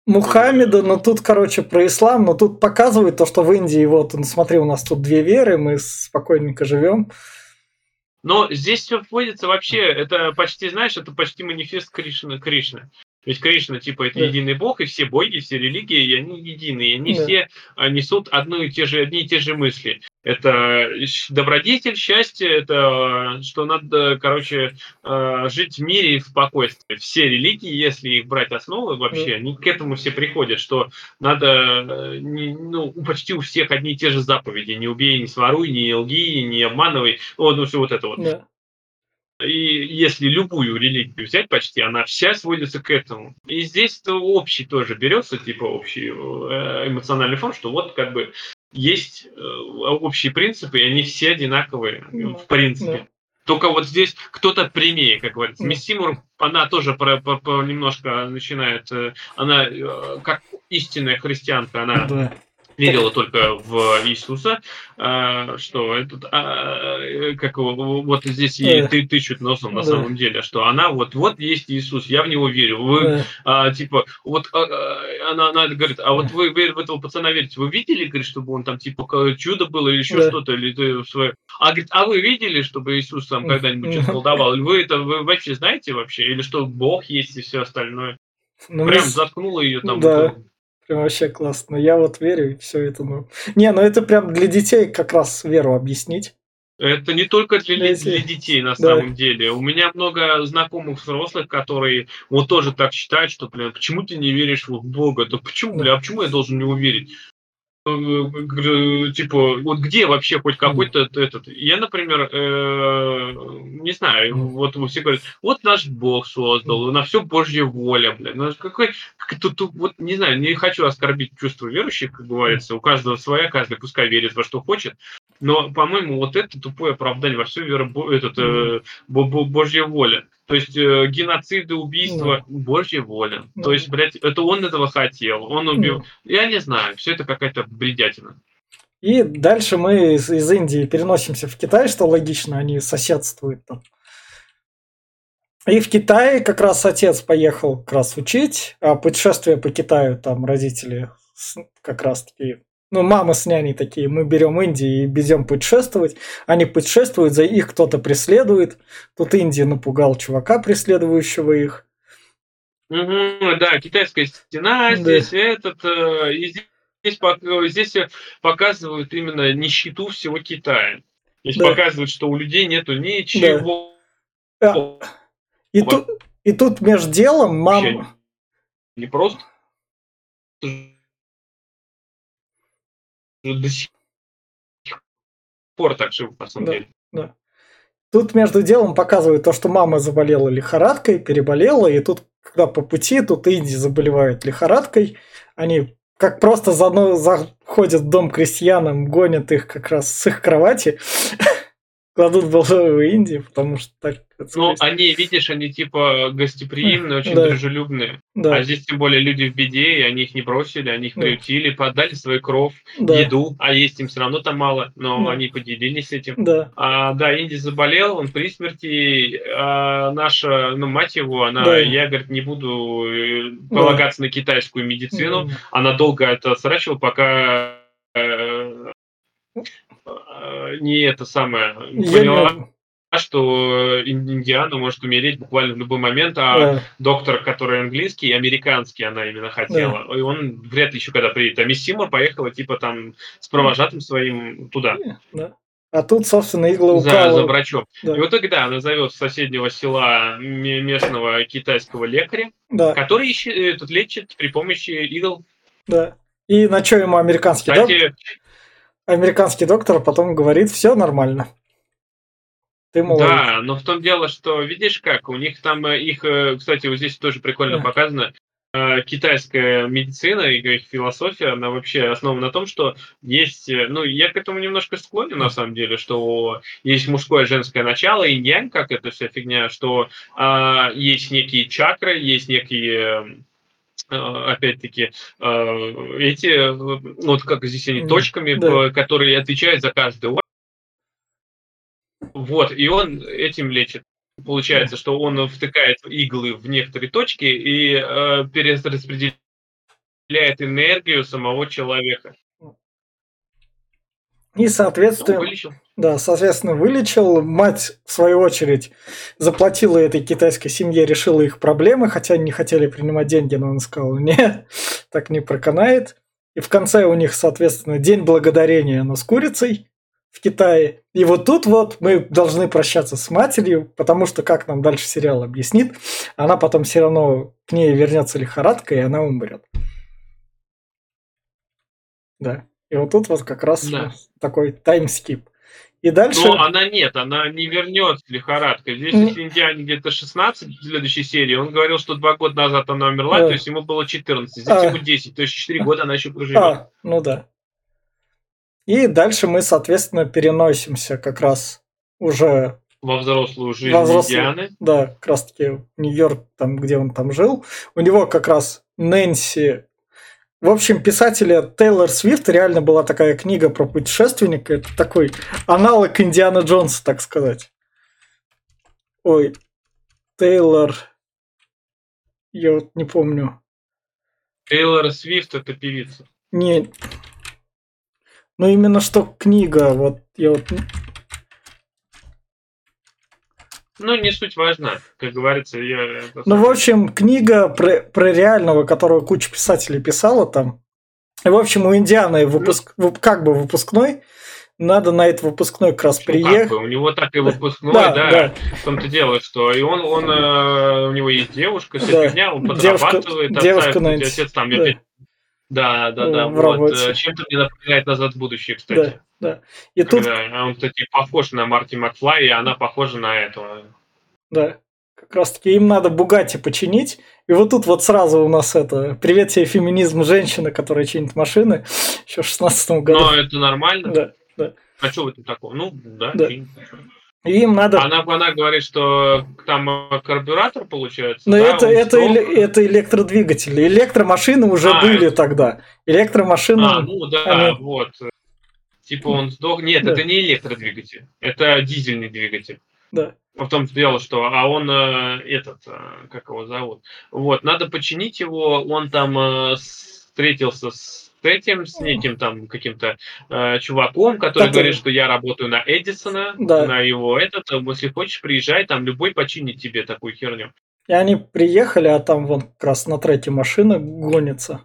Мухаммеда, но тут, короче, про ислам, но тут показывает то, что в Индии, вот, ну, смотри, у нас тут две веры, мы спокойненько живем. Но здесь все вводится вообще, это почти, знаешь, это почти манифест Кришны. Кришны. Ведь Кришна, типа, это да. единый бог, и все боги, все религии, и они единые, и они да. все несут одну и те же, одни и те же мысли. Это добродетель, счастье, это что надо, короче, а, жить в мире и в спокойствии. Все религии, если их брать основы вообще, они к этому все приходят, что надо, ну, почти у всех одни и те же заповеди. Не убей, не своруй, не лги, не обманывай. Вот, ну, все вот это вот. Да. И если любую религию взять почти, она вся сводится к этому. И здесь то общий тоже берется, типа общий э, эмоциональный фон, что вот как бы есть э, общие принципы, и они все одинаковые, mm. в принципе. Yeah. Только вот здесь кто-то прямее, как говорится. Mm. Мисс Симур, она тоже про, про, про немножко начинает, э, она как истинная христианка, она yeah верила только в Иисуса, а, что этот, а, как вот здесь ей ты тычут носом на самом деле, что она вот вот есть Иисус, я в него верю. Вы а, типа вот она она говорит, а вот вы, в этого пацана верите, вы видели, говорит, чтобы он там типа чудо было или еще что-то или ты свое, а говорит, а вы видели, чтобы Иисус там когда-нибудь что-то колдовал? Вы это вы вообще знаете вообще или что Бог есть и все остальное? Ну, Прям мы... заткнула ее там. Да. Прям вообще классно. Я вот верю, и все это. Ну... Не, ну это прям для детей как раз веру объяснить. Это не только для, для, для детей на да. самом деле. У меня много знакомых взрослых, которые вот тоже так считают, что, блин, почему ты не веришь в Бога? Да почему, бля, а почему я должен в него верить? Э, типа, вот где вообще хоть какой-то этот... Я, например, э, не знаю, вот все говорят, вот наш Бог создал, на все Божья воля, блядь. Ну, какой... Тут, тут, вот, не знаю, не хочу оскорбить чувства верующих, как говорится, у каждого своя, каждый пускай верит во что хочет, но, по-моему, вот это тупое оправдание во всю веру, этот, э, Божья воля. То есть э, геноциды, убийства, ну. Божья воля. Ну. То есть, блядь, это он этого хотел, он убил. Ну. Я не знаю, все это какая-то бредятина. И дальше мы из, из Индии переносимся в Китай, что логично, они соседствуют там. И в Китае как раз отец поехал как раз учить, а путешествие по Китаю там родители как раз таки ну, мама с няней такие, мы берем Индию и безем путешествовать. Они путешествуют, за их кто-то преследует. Тут Индия напугал чувака, преследующего их. Угу, да, китайская стена, да. здесь этот, э, и здесь, здесь показывают именно нищету всего Китая. Здесь да. показывают, что у людей нету ничего. Да. А, и, тут, и тут между делом мама... Не просто до сих пор так живу, на самом да, деле. Да. Тут между делом показывают то, что мама заболела лихорадкой, переболела, и тут, когда по пути, тут Инди заболевают лихорадкой, они как просто заходят в дом крестьянам, гонят их как раз с их кровати, кладут в Индию, потому что так... Ну, они, видишь, они типа гостеприимные, очень да. дружелюбные. Да. А здесь тем более люди в беде, и они их не бросили, они их да. приютили, подали свой кров, да. еду, а есть им все равно там мало, но да. они поделились этим. Да. А, да, Инди заболел, он при смерти, а наша, ну, мать его, она, да. я, говорит, не буду э, полагаться да. на китайскую медицину, да. она долго это сращивала, пока Э, не это самое. Я поняла, не... что Индиана может умереть буквально в любой момент, а да. доктор, который английский, американский она именно хотела, да. и он вряд ли еще когда приедет. А Мисс Симмор поехала типа там с провожатым своим туда. Да. А тут, собственно, игла укала. За, за врачом. Да. И в итоге, да, она зовет с соседнего села местного китайского лекаря, да. который ищет, этот, лечит при помощи игл. Да. И на что ему американский Кстати, доктор? Американский доктор потом говорит, все нормально. Ты молодец. Да, но в том дело, что видишь как, у них там э, их, э, кстати, вот здесь тоже прикольно показано, э, китайская медицина и их философия, она вообще основана на том, что есть, ну, я к этому немножко склонен, на самом деле, что есть мужское и женское начало, и янь, как эта вся фигня, что а, есть некие чакры, есть некие опять-таки, э, эти, э, вот как здесь они, точками, да. которые отвечают за каждый орган. Вот, и он этим лечит. Получается, что он втыкает иглы в некоторые точки и э, перераспределяет энергию самого человека. И, соответственно, Ну, вылечил. да, соответственно, вылечил. Мать, в свою очередь, заплатила этой китайской семье, решила их проблемы, хотя они не хотели принимать деньги, но он сказал, нет, так не проканает. И в конце у них, соответственно, День Благодарения, но с курицей в Китае. И вот тут вот мы должны прощаться с матерью, потому что, как нам дальше сериал объяснит, она потом все равно к ней вернется лихорадка, и она умрет. Да. И вот тут вот как раз Да. такой таймскип. И дальше... Но она нет, она не вернется лихорадка. Здесь, если Индиане где-то 16 в следующей серии, он говорил, что два года назад она умерла, Да. то есть ему было 14, здесь А. ему 10, то есть 4 года она еще проживет. А, ну да. И дальше мы, соответственно, переносимся как раз уже, Во взрослую жизнь Во взрослую. Индианы. да, как раз таки Нью-Йорк, там, где он там жил. У него как раз Нэнси... В общем, писателя Тейлор Свифт реально была такая книга про путешественника. Это такой аналог Индиана Джонса, так сказать. Ой, Тейлор... Я вот не помню. Тейлор Свифт это певица. Не. Ну именно что книга, вот я вот. Ну, не суть важна, как говорится, я... Ну, в общем, книга про, про реального, которую куча писателей писала там. И, в общем, у Индианы выпуск, вып- как бы выпускной. Надо на этот выпускной как раз Ну, как приехать. бы, у него так и выпускной, Да, да, да. в том-то дело, что и он, он э, у него есть девушка, вся Да. фигня, он Девушка- подрабатывает, девушка отца, Нэнси. отец там, Да. опять- да, да, да, В вот, работе. э, чем-то мне напоминает «Назад в будущее», кстати. Да, да. И тут, Когда он, кстати, похож на Марти Макфлай, и она похожа на этого. да, как раз таки им надо Бугати починить. И вот тут вот сразу у нас это, привет тебе, феминизм женщина, которая чинит машины, еще в 16 году. Но это нормально. Да. А что в этом такого? Ну, да, Да. чинит. И им надо Она, она говорит, что там карбюратор получается. Но да, это, это, эле- это электродвигатели. Электромашины уже А, были это- тогда. Электромашины... А, ну да, они- вот. Типа он сдох. Нет, Да. это не электродвигатель. Это дизельный двигатель. Да. В том дело, что, а он э, этот, э, как его зовут? Вот, надо починить его. Он там э, встретился с этим, с неким там каким-то э, чуваком, который Который- говорит, что я работаю на Эдисона, Да. на его этот. э, Если хочешь, приезжай, там любой починит тебе такую херню. И они приехали, а там вон как раз на треке машина гонится.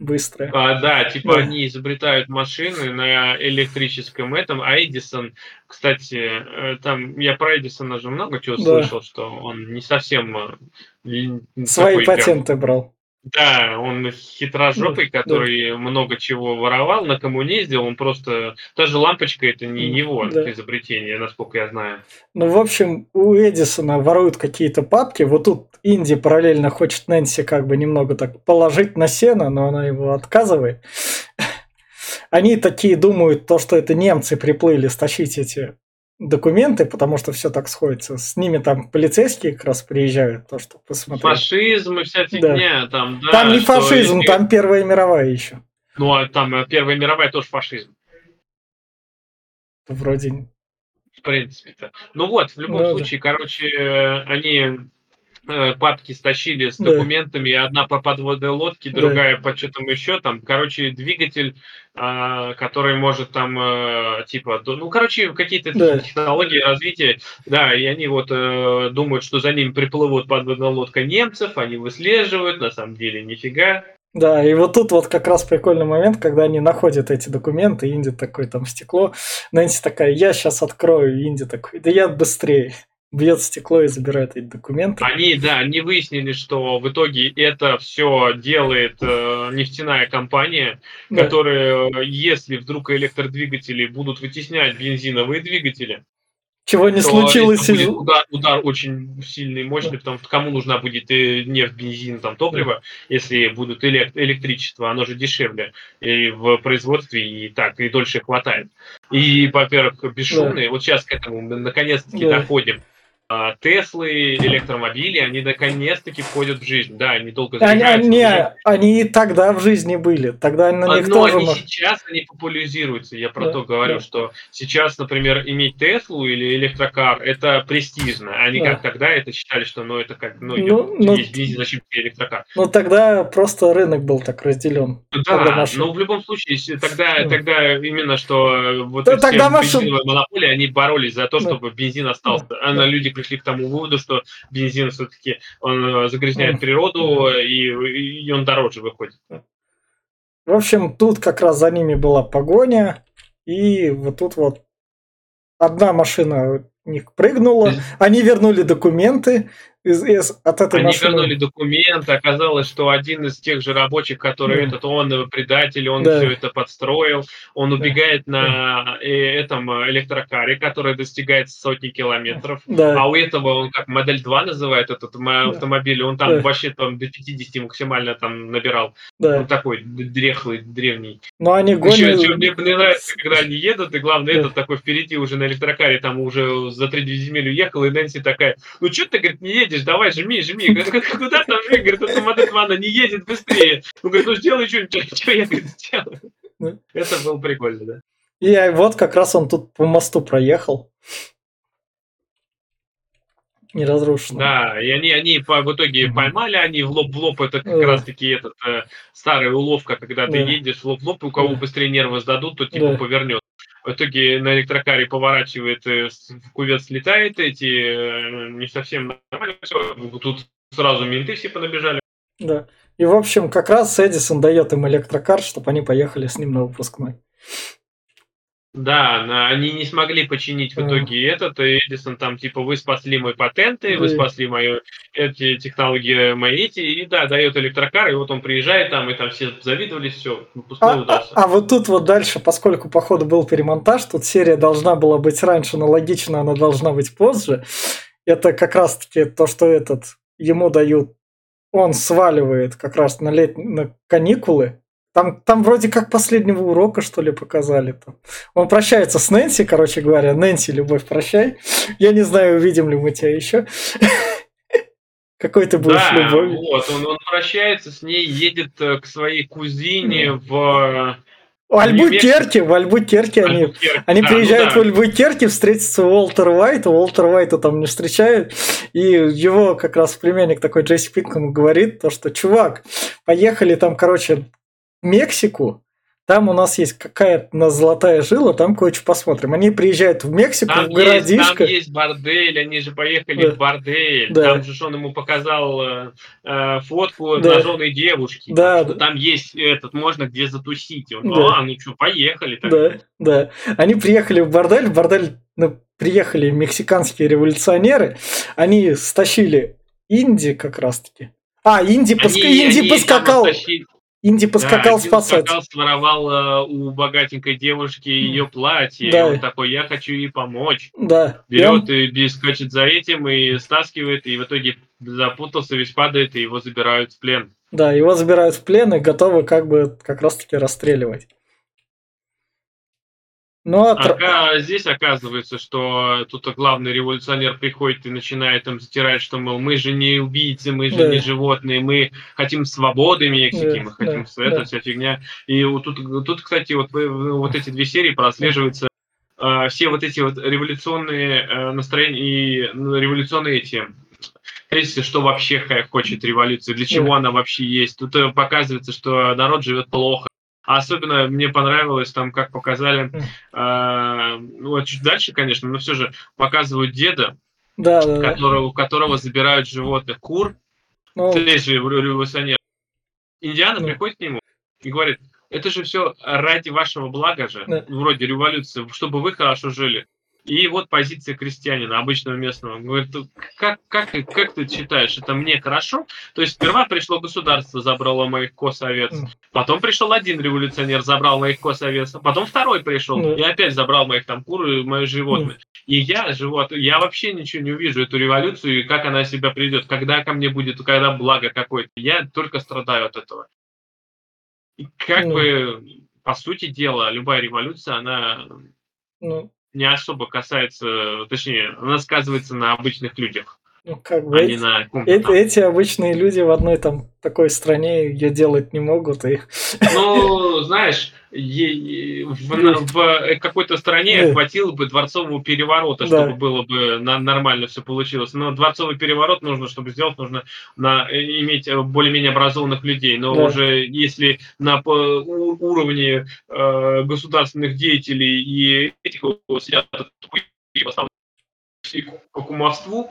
Быстрая. А, да, типа Да. они изобретают машины на электрическом этом, а Эдисон, кстати, э, там я про Эдисона же много чего Да. слышал, что он не совсем э, Свои такой прям- патенты брал. Да, он хитрожопый, Да, который много чего воровал, на кому ездил, он просто... Та же лампочка, это не его да. изобретение, насколько я знаю. Ну, в общем, у Эдисона воруют какие-то папки. Вот тут Инди параллельно хочет Нэнси как бы немного так положить на сено, но она его отказывает. Они такие думают, то, что это немцы приплыли стащить эти документы, потому что все так сходится. С ними там полицейские как раз приезжают, то, что посмотреть. Фашизм и вся фигня, там, да. там не фашизм, если- там Первая мировая еще. Ну, а там э, Первая мировая тоже фашизм. Вроде. В принципе-то. Ну вот, в любом Да, да. случае, короче, э, они папки стащили с Да. документами, одна по подводной лодке, Да. другая по что-то еще там. Короче, двигатель, а, который может там, э, типа, ну, короче, какие-то Да. технологии развития, да, и они вот э, думают, что за ними приплывут подводная лодка немцев, они выслеживают, на самом деле нифига. Да, и вот тут вот как раз прикольный момент, когда они находят эти документы, Инди такой там стекло, Нэнси такая, я сейчас открою, Инди такой, да я быстрее. Бьет стекло и забирает эти документы. Они, да, они выяснили, что в итоге это все делает э, нефтяная компания, Да. которые, э, если вдруг электродвигатели будут вытеснять бензиновые двигатели, Чего не то случилось будет удар, удар очень сильный мощный, потому что кому нужна будет э, нефть, бензин, там, топливо, если будут элек- электричество, оно же дешевле и в производстве, и так, и дольше хватает. И, во-первых, бесшумные, вот сейчас к этому мы наконец-таки Да. доходим, Теслы, электромобили, они наконец-таки входят в жизнь. Да, они долго Они, они, уже- они и тогда в жизни были. Тогда на А, них но тоже они мож- сейчас они популяризируются. Я про Да, то говорю, да. что сейчас, например, иметь Теслу или электрокар это престижно. Они Да. как тогда это считали, что ну это как ну, Ну, ну, есть бензин, зачем тебе электрокар. Но тогда просто рынок был так разделен. Да, но в любом случае, тогда, Да. тогда именно что вот Да, эти тогда машин- бензиновые монополии, они боролись за то, Да. чтобы бензин остался. А Да. на люди пришли к тому выводу, что бензин все-таки он э, загрязняет природу и, и он дороже выходит. В общем, тут как раз за ними была погоня. И вот тут вот одна машина в них прыгнула. Они вернули документы из, из- от этой Они машины. вернули документы, оказалось, что один из тех же рабочих, который Да. этот, он э, предатель, он Да. все это подстроил, он Да. убегает на э, этом э, электрокаре, который достигает сотни километров. Да, А у этого он как модель 2 называет этот Да. автомобиль, он там Да. вообще там до 50 максимально там набирал. да. Он такой дрехлый, древний. Но они Еще, гонят... еще мне, мне нравится, когда они едут, и главное, Да. этот такой впереди уже на электрокаре, там уже за три земель уехал, и Нэнси такая, ну что ты, говорит, не едешь, давай, жми, жми. Говорит, Куда там жми? Говорит, эта модель 2, она не едет быстрее. Он говорит, ну сделай что-нибудь, что я говорит, сделаю. Да. Это было прикольно, да. И вот как раз он тут по мосту проехал. Неразрушенный. Да, и они, они по- в итоге Мгм. поймали, они в лоб в лоб, это как Да. раз таки этот э, старая уловка, когда ты Да. едешь в лоб в лоб, у кого Да. быстрее нервы сдадут, то типа Да. повернет. В итоге на электрокаре поворачивает, э, кувет слетает, эти э, не совсем нормально. Тут сразу менты все понабежали. Да. И, в общем, как раз Эдисон дает им электрокар, чтобы они поехали с ним на выпускной. Да, на- они не смогли починить в итоге этот, и Эдисон там типа вы спасли мои патенты, вы спасли мои эти технологии мои эти, и да, дает электрокар, и вот он приезжает там, и там все завидовались, все, выпускной А, а- а вот тут вот дальше, поскольку, походу, был перемонтаж, тут серия должна была быть раньше, но логично она должна быть позже. Это как раз-таки то, что этот ему дают, он сваливает как раз на, лет... на каникулы. Там, там вроде как последнего урока, что ли, показали. Там. Он прощается с Нэнси, короче говоря. Нэнси, любовь, прощай. Я не знаю, увидим ли мы тебя еще. Какой ты будешь Да, любовью. вот, он, он прощается с ней, едет э, к своей кузине в В Альбукерке, в Альбукерке они Альбукерке. Они Да, приезжают ну в Альбукерке, встретятся Уолтер Уайт, Уолтер Уайта там не встречают, и его как раз племянник такой Джесси Пинком говорит, то, что, чувак, поехали там, короче, Мексику, там у нас есть какая-то золотая жила, там кое-что посмотрим. Они приезжают в Мексику, Там в есть, городишко. там есть бордель, они же поехали Да. в бордель. Да. Там же он ему показал э, э, фотку Да. обнаженной девушки. Да, да. Там есть этот, можно где затусить. Он, Да. а, ну что, поехали. Так. Да, да. Они приехали в бордель, в бордель ну, приехали мексиканские революционеры, они стащили Инди как раз-таки. А, Инди, поск- Они- Инди они поскакал. там оттащили- Инди поскакал да, спасать. поскакал, своровал э, у богатенькой девушки ее платье. Да. И он такой, я хочу ей помочь. Да. И он- Берет и скачет за этим и стаскивает, и в итоге запутался, весь падает, и его забирают в плен. Да, его забирают в плен и готовы как бы как раз-таки расстреливать. Ну, а тр- А здесь оказывается, что тут главный революционер приходит и начинает им затирать, что, мол, мы же не убийцы, мы же Да. не животные, мы хотим свободы Мексики, Да, мы хотим да, это да. вся фигня. И вот тут, тут, кстати, вот, вы- вот эти две серии прослеживаются э, все вот эти вот революционные э, настроения и ну, революционные эти тезисы, что вообще хочет революция, для чего Да. она вообще есть. Тут э, показывается, что народ живет плохо. А особенно мне понравилось там, как показали, э, ну, чуть дальше, конечно, но все же показывают деда, да, да, да. которого, у которого забирают животных, кур, Ну, здесь же революционер. Индиана Ну. приходит к нему и говорит, это же все ради вашего блага же, Да. вроде революции, чтобы вы хорошо жили. И вот позиция крестьянина, обычного местного. Он Говорит, «Ну, как, как, как ты считаешь, это мне хорошо? То есть сперва пришло государство, забрало моих коз овец. Мгм. Потом пришел один революционер, забрал моих коз овец. Потом второй пришел и опять забрал моих там кур и мои животные. И я, живот, я вообще ничего не увижу, эту революцию, и как она себя придет, когда ко мне будет, когда благо какое-то. Я только страдаю от этого. И как Ну. бы, по сути дела, любая революция, она ну, не особо касается, точнее, она сказывается на обычных людях. Ну, как бы а эти, на эти, обычные люди в одной там такой стране ее делать не могут. И... Ну, знаешь, в, в, э, какой-то стране Да. хватило бы дворцового переворота, Да. чтобы было бы на- нормально все получилось. Но дворцовый переворот нужно, чтобы сделать, нужно на, э, иметь э, более-менее образованных людей. Но Да. уже если на уровне э, государственных деятелей и этих сидят и к кумовству,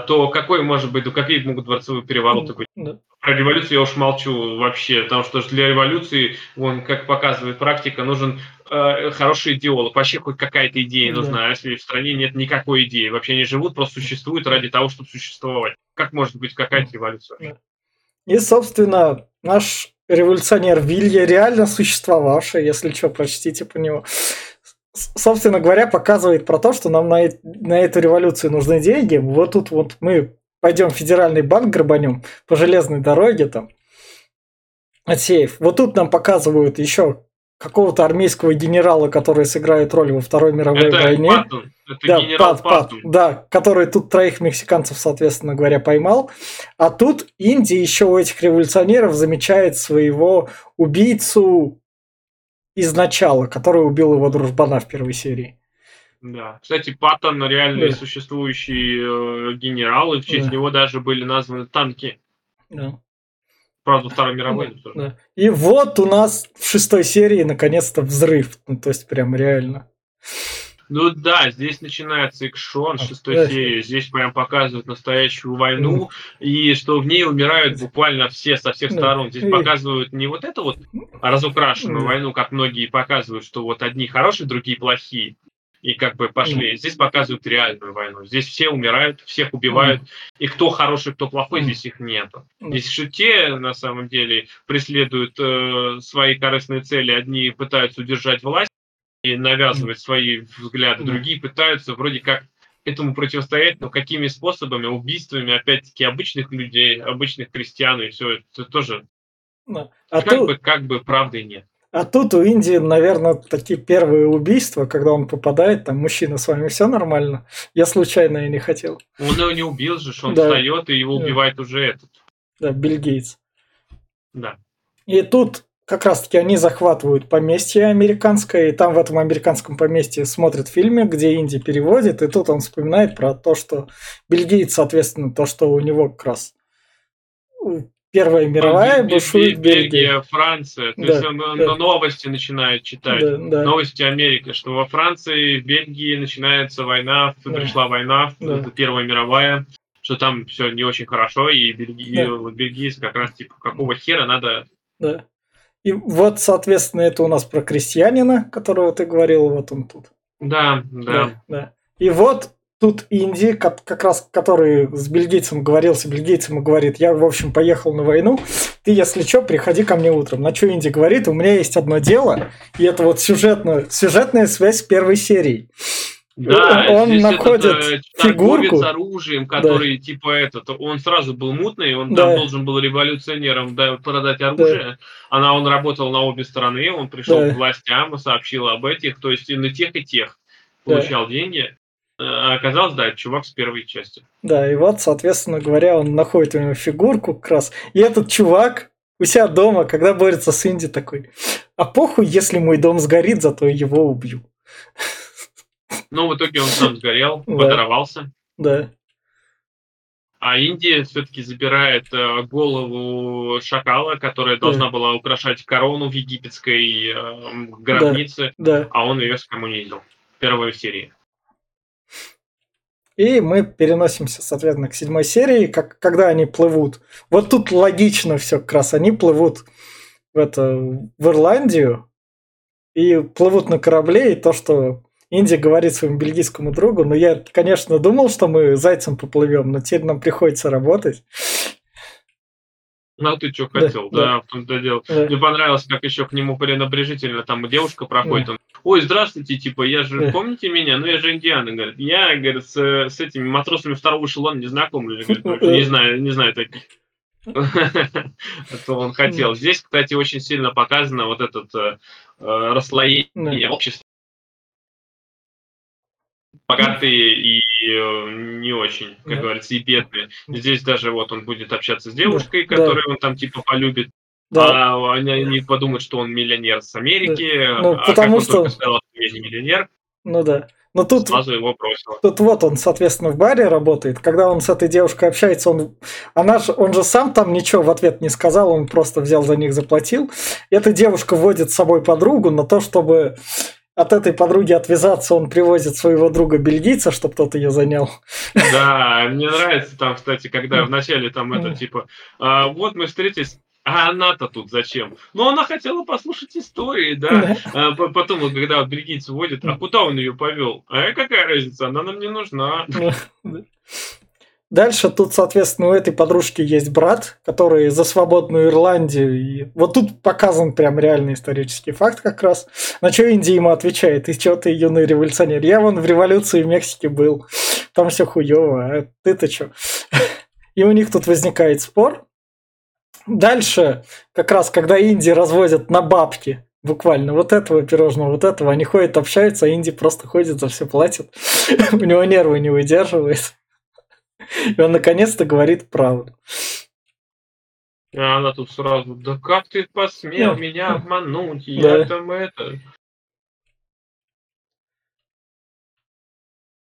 то какой может быть, ну какие могут дворцовые перевороты быть? Да. Про революцию я уж молчу вообще, потому что для революции, вон, как показывает практика, нужен э, хороший идеолог. Вообще хоть какая-то идея Да. нужна. А если в стране нет никакой идеи, вообще они живут, просто существуют ради того, чтобы существовать. Как может быть какая-то революция? И, собственно, наш революционер Вилья, реально существовавший, если что, прочтите по с- собственно говоря, показывает про то, что нам на, на эту революцию нужны деньги. Вот тут вот мы пойдем в федеральный банк грабанем по железной дороге там, отсеяв. Вот тут нам показывают еще какого-то армейского генерала, который сыграет роль во Второй мировой Это войне. Паттон, это Да, генерал Пат- Пат, да, который тут троих мексиканцев, соответственно говоря, поймал. А тут Индия еще у этих революционеров замечает своего убийцу изначала, который убил его дружбана в первой серии. Да. Кстати, Паттон реальный Да. существующий э, генерал, и в честь Да. него даже были названы танки. Да, Правда, Второй мировой. но тоже. да. И вот у нас в шестой серии наконец-то взрыв. Ну, то есть прям реально. Ну да, здесь начинается экшон, А, шестой серии. Здесь прям показывают настоящую войну, и что в ней умирают буквально все со всех Да. сторон. Здесь показывают не вот эту вот разукрашенную войну, как многие показывают, что вот одни хорошие, другие плохие. И как бы пошли. Здесь показывают реальную войну. Здесь все умирают, всех убивают. И кто хороший, кто плохой, здесь их нету. Да. Здесь же те, на самом деле, преследуют э, свои корыстные цели. Одни пытаются удержать власть и навязывать свои взгляды, другие пытаются вроде как этому противостоять, но какими способами? Убийствами, опять-таки, обычных людей, обычных крестьян, и все это тоже Да. А, как, тут, бы, как бы правды нет. а тут у Индии, наверное, такие первые убийства, когда он попадает, там, мужчина, с вами все нормально? Я случайно и не хотел. Он его не убил же, он Да. встает, и его Да. убивает уже этот. Да, Билл Гейтс. Да. И тут как раз-таки они захватывают поместье американское, и там в этом американском поместье смотрят фильмы, где Инди переводит, и тут он вспоминает про то, что Гейтс, соответственно, то, что у него как раз Первая мировая бушует Бельгия. Бельгия, Франция. То Да, есть он да. на новости начинает читать. Да, да, Новости Америки, что во Франции, в Бельгии начинается война, Да. пришла война, Да. это Первая мировая, что там все не очень хорошо, и Бельги- Да. вот бельгийцы как раз типа какого хера надо... да. И вот, соответственно, это у нас про крестьянина, которого ты говорил, вот он тут. Да, да. Да, да. И вот тут Инди, как, как раз который с бельгийцем говорился, бельгийец ему говорит, я, в общем, поехал на войну, ты, если что, приходи ко мне утром. На что Инди говорит, у меня есть одно дело, и это вот сюжетная, сюжетная связь с первой серией. Да, Он здесь находит этот, э, фигурку. торговец оружием, который типа этот, он сразу был мутный, он там Да. должен был революционерам да, продать оружие, она он работал на обе стороны, он пришел Да. к властям, сообщил об этих, то есть и на тех и тех Да. получал деньги. А оказалось, да, чувак с первой части. Да, и вот, соответственно говоря, он находит у него фигурку как раз. И этот чувак у себя дома, когда борется с Инди, такой, а похуй, если мой дом сгорит, зато его убью. Но в итоге он сам сгорел, Да. подорвался. Да, А Индия все-таки забирает э, голову шакала, которая должна была украшать корону в египетской э, гробнице, да. а он ее скоммунизил. В первой серии. И мы переносимся, соответственно, к седьмой серии, как, когда они плывут. Вот тут логично все как раз. Они плывут в, это, в Ирландию и плывут на корабле, и то, что Инди говорит своему бельгийскому другу, ну я, конечно, думал, что мы зайцем поплывем, но теперь нам приходится работать. Ну, а ты что Да, хотел, да. да, в том-то дело. Да. Мне понравилось, как еще к нему пренебрежительно там девушка проходит, он, ой, здравствуйте, типа, я же, Да. помните меня? Ну, я же Индиана, говорит. Я, говорит, с, с этими матросами второго эшелона не знаком, говорит, вообще не знаю, не знаю таких. Это он хотел. Здесь, кстати, очень сильно показано вот это расслоение Да. общества. Богатые и э, не очень, как Да. говорится, и бедные. Здесь даже вот он будет общаться с девушкой, Да. которую он там типа полюбит, Да, а они, они подумают, что он миллионер с Америки, Ну, а потому как что- сказал, что я не миллионер, ну да. Но тут сразу его бросил. Тут вот он, соответственно, в баре работает. Когда он с этой девушкой общается, он, она же, он же сам там ничего в ответ не сказал, он просто взял за них, заплатил. Эта девушка вводит с собой подругу на то, чтобы от этой подруги отвязаться, он привозит своего друга бельгийца, чтобы тот ее занял. Да, мне нравится там, кстати, когда вначале там это типа, а, вот мы встретились, а она-то тут зачем? Ну, она хотела послушать истории, да. А по- потом, вот, когда вот бельгийцы водят, а куда он ее повел? А какая разница? Она нам не нужна. Дальше тут, соответственно, у этой подружки есть брат, который за свободную Ирландию. И вот тут показан прям реальный исторический факт как раз. На что Индия ему отвечает? Ты что, ты юный революционер? Я вон в революции в Мексике был. Там все хуево, а ты-то что? И у них тут возникает спор. Дальше, как раз, когда Индии развозят на бабки, буквально вот этого пирожного, вот этого, они ходят, общаются, а Инди просто ходит, за все платит. У него нервы не выдерживает. И он наконец-то говорит правду. А она тут сразу, да как ты посмел Да. меня обмануть? Да. Я там это...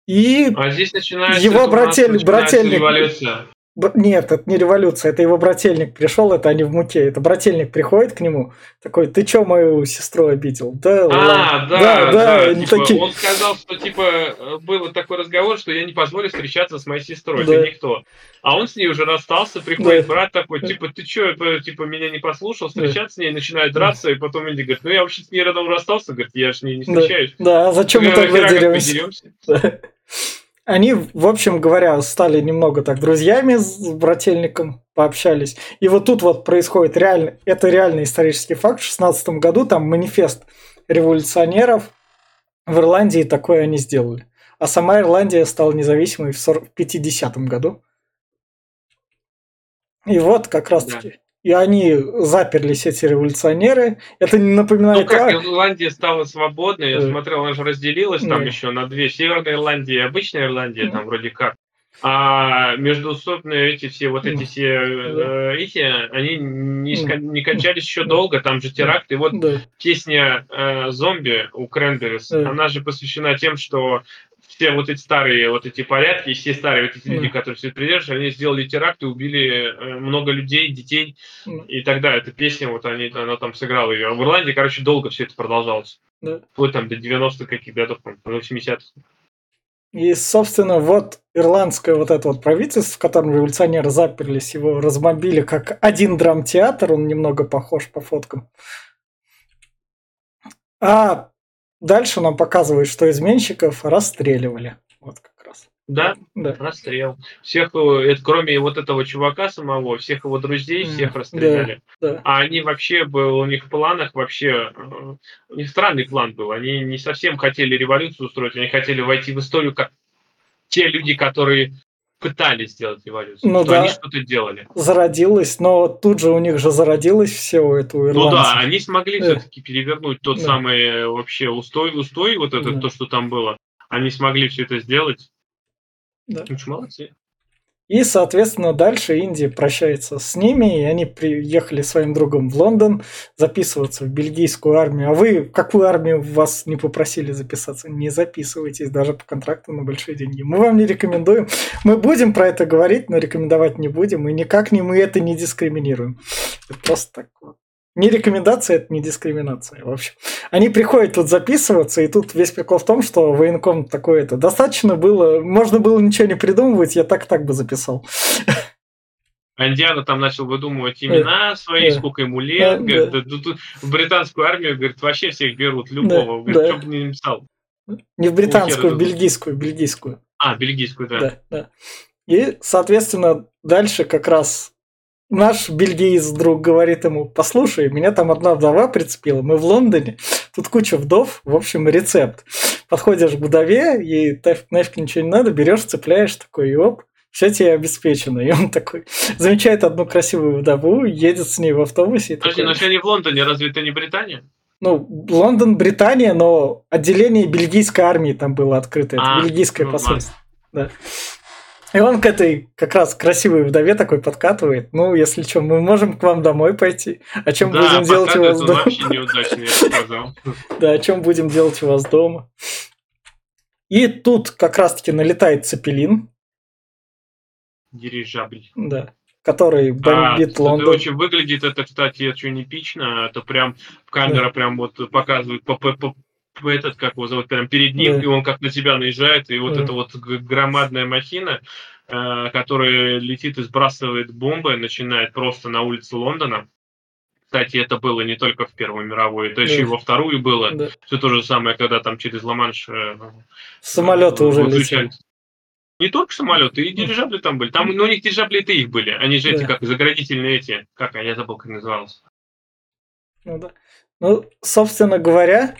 И А здесь начинается... Его это у нас братель- начинается брательник. революция. Нет, это не революция, это его брательник пришел, это они в муке. Это брательник приходит к нему, такой, ты чё мою сестру обидел? Да, А, ладно». да, да, да, они типа, такие. он сказал, что типа был такой разговор, что я не позволю встречаться с моей сестрой, Да. ты никто. А он с ней уже расстался, приходит Да. брат такой, Да. типа, ты чё, типа, меня не послушал, встречаться с ней, начинает драться, и потом Инди говорит, ну я вообще с ней рядом расстался, говорит, я ж не Да, встречаюсь. да, а зачем мы «Э, тогда хера, как деремся? Подеремся?» Они, в общем говоря, стали немного так друзьями с брательником, пообщались. И вот тут вот происходит реально, это реальный исторический факт. В 16 году там манифест революционеров в Ирландии такое они сделали. А сама Ирландия стала независимой в 40 в 50 году. И вот как раз таки. И они заперлись, эти революционеры. Это не Ну, напоминает... как а, Ирландия стала свободной, я Да. смотрел, она же разделилась там Да. еще на две. Северная Ирландия и обычная Ирландия, Мгм. там вроде как. А междуусобные эти все, вот эти все, э, эти, они не, не кончались еще долго, там же теракт. И вот да, песня э, «Зомби» у Кренберис, она же посвящена тем, что все вот эти старые вот эти порядки, все старые вот эти люди, которые все это придерживаются, они сделали теракт и убили э, много людей, детей и тогда эта песня, вот они, она там сыграла ее. А в Ирландии, короче, долго все это продолжалось. да. Вплоть там до 90-х каких годов, до 80-х. И, собственно, вот ирландское вот это вот правительство, в котором революционеры заперлись, его разбомбили как один драмтеатр, он немного похож по фоткам. А дальше нам показывают, что изменщиков расстреливали. Вот как раз. Да, Да. расстрел. Всех, э, это, кроме вот этого чувака самого, всех его друзей, всех расстреляли. Да. А они вообще, был у них в планах вообще, э, у них странный план был. Они не совсем хотели революцию устроить, они хотели войти в историю как те люди, которые пытались сделать революцию, Ну что да. они что-то делали. Зародилось, но тут же у них же зародилось все у этого Ну ирландцев. да, они смогли Да. все-таки перевернуть тот Да. самый э, вообще устой, устой, вот это Да. то, что там было. Они смогли все это сделать. Да. Очень молодцы. И, соответственно, дальше Индия прощается с ними, и они приехали своим другом в Лондон записываться в бельгийскую армию. А вы какую армию вас не попросили записаться? Не записывайтесь даже по контракту на большие деньги. Мы вам не рекомендуем. Мы будем про это говорить, но рекомендовать не будем, и никак не мы это не дискриминируем. Это просто так вот. Не рекомендация, это не дискриминация. В общем, они приходят тут записываться, и тут весь прикол в том, что военком такой это. Достаточно было, можно было ничего не придумывать, я так так бы записал. А Индиана там начал выдумывать имена свои, да. сколько ему лет. Да, говорит, да. тут- тут в британскую армию, говорит, вообще всех берут, любого. Да, говорит, да. что бы не написал. Не в британскую, в бельгийскую, бельгийскую. А, бельгийскую, да. Да, да. И, соответственно, дальше как раз наш бельгиец друг говорит ему, послушай, меня там одна вдова прицепила, мы в Лондоне, тут куча вдов, в общем, рецепт. Подходишь к вдове, ей нафиг ничего не надо, берешь, цепляешь такой, и оп, все тебе обеспечено. И он такой замечает одну красивую вдову, едет с ней в автобусе. Подожди, такой, но если они в Лондоне, разве это не Британия? ну, Лондон, Британия, но отделение бельгийской армии там было открыто. Это А, бельгийское ну, посольство. Да. И он к этой как раз красивой вдове такой подкатывает. Ну, если что, мы можем к вам домой пойти. О чем Да, будем делать у вас дома? вообще неудачно, я сказал. Да, о чем будем делать у вас дома. И тут как раз-таки налетает Цепелин, Дирижабль. да, который А, бомбит это Лондон. очень выглядит это, кстати, очень эпично. Это прям камера прям вот показывает по, по- по- по этот, как его зовут, прям перед ним, Да. и он как на тебя наезжает, и вот Да. эта вот громадная махина, э, которая летит и сбрасывает бомбы, начинает просто на улице Лондона. Кстати, это было не только в Первую мировую, это еще Да. и во Вторую было. Да. Все то же самое, когда там через Ла-Манш э, Самолеты уже выключали. летели. Не только самолеты, и дирижабли там были. Там, ну, у них дирижабли это их были. Они же эти, Да. как заградительные эти. Как, я забыл, как назывался. Ну, да. ну, собственно говоря,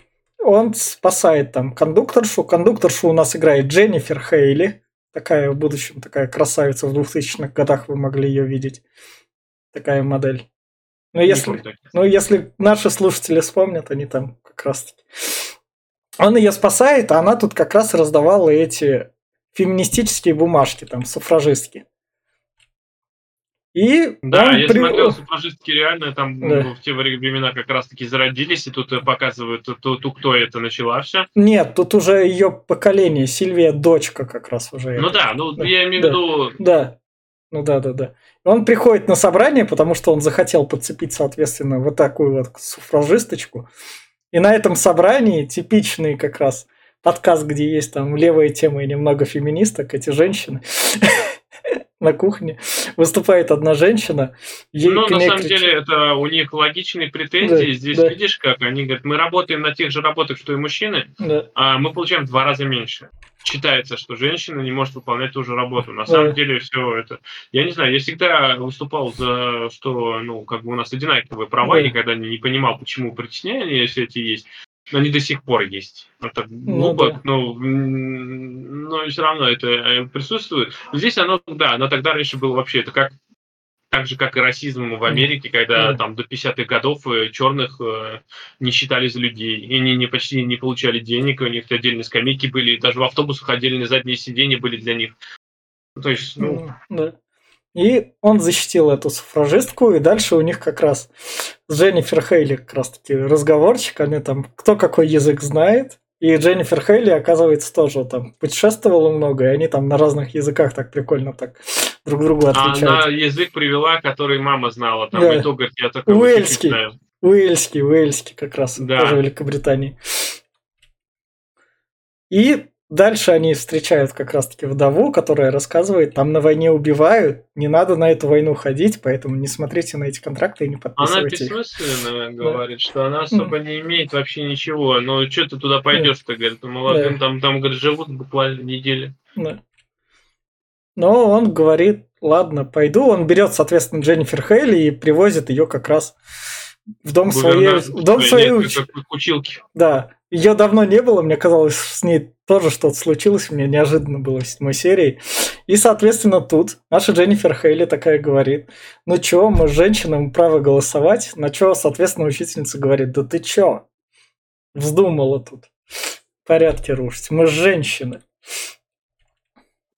он спасает там кондукторшу. Кондукторшу у нас играет Дженнифер Хейли. Такая в будущем, такая красавица в 2000-х годах вы могли ее видеть. Такая модель. Ну, Не если, ну, если наши слушатели вспомнят, они там как раз таки. Он ее спасает, а она тут как раз раздавала эти феминистические бумажки, там, суфражистки. И Да, я при- смотрел, суфражистки реально там Да. ну, в те времена как раз-таки зародились, и тут э, показывают ту, ту- ту, кто это начала все. Нет, тут уже ее поколение, Сильвия дочка как раз уже. Ну это. да, ну Да, я имею в да. виду, Да. Ну да, да, да. Он приходит на собрание, потому что он захотел подцепить, соответственно, вот такую вот суфражисточку. И на этом собрании типичный как раз подкаст, где есть там левая тема и немного феминисток, эти женщины на кухне. Выступает одна женщина. Ей ну к на самом кричат- деле это у них логичные претензии. Да, Здесь да. видишь как, они говорят, мы работаем на тех же работах, что и мужчины, Да, а мы получаем в два раза меньше. Считается, что женщина не может выполнять ту же работу. На Да. самом деле все это... Я не знаю, я всегда выступал за, что ну, как бы у нас одинаковые права, Да. никогда не, не понимал, почему притеснения все эти есть. Но они до сих пор есть. Это Ну глупо, да. но, м, но все равно это э, присутствует. Здесь оно, да, но тогда раньше было вообще, это как так же, как и расизм в Америке, когда Да. там до 50-х годов э, черных э, не считали за людей, и они не, почти не получали денег, у них отдельные скамейки были, даже в автобусах отдельные задние сиденья были для них. Ну, То есть, ну, да. И он защитил эту суфражистку, и дальше у них как раз с Дженнифер Хейли как раз таки разговорчик, они там кто какой язык знает, и Дженнифер Хейли, оказывается, тоже там путешествовала много, и они там на разных языках так прикольно так друг другу а отвечают. она язык привела, который мама знала. Там Да. и то, говорит, я такой Уэльский. Уэльский, Уэльский как раз, Да. тоже в Великобритании. И дальше они встречают как раз-таки вдову, которая рассказывает, там на войне убивают, не надо на эту войну ходить, поэтому не смотрите на эти контракты и не Она подписывайте их. бессмысленно говорит, что она особо не имеет вообще ничего. Но что ты туда пойдешь-то, говорит, ну, молодым Да. там, там, говорит, живут буквально недели. Да. Но он говорит, ладно, пойду. Он берет, соответственно, Дженнифер Хейли и привозит ее как раз в дом своей, в дом своей уч- училке. Да, ее давно не было, мне казалось, с ней тоже что-то случилось, мне неожиданно было в седьмой серии. И, соответственно, тут наша Дженнифер Хейли такая говорит, ну чё, мы женщинам право голосовать, на чё, соответственно, учительница говорит, да ты чё, вздумала тут порядки рушить, мы женщины.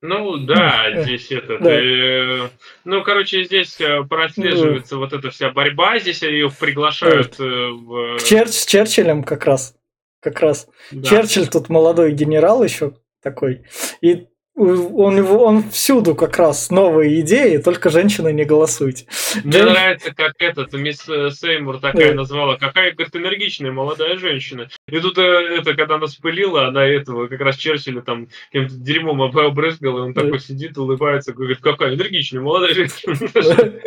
Ну да, Э, здесь это. да. э, ну, короче, здесь э, прослеживается вот эта вся борьба. Здесь ее приглашают э, в. Чер- с Черчиллем как раз, как раз. да. Черчилль тут молодой генерал еще такой. И он, он всюду как раз новые идеи, только женщины не голосуйте. Мне Джен- нравится, как этот мисс э, Сеймур такая Да. назвала, какая, говорит, энергичная молодая женщина. И тут э, это, когда она спылила, она этого, как раз Черчилля там каким-то дерьмом об- обрызгала, и он Да. такой сидит, улыбается, говорит, какая энергичная молодая женщина.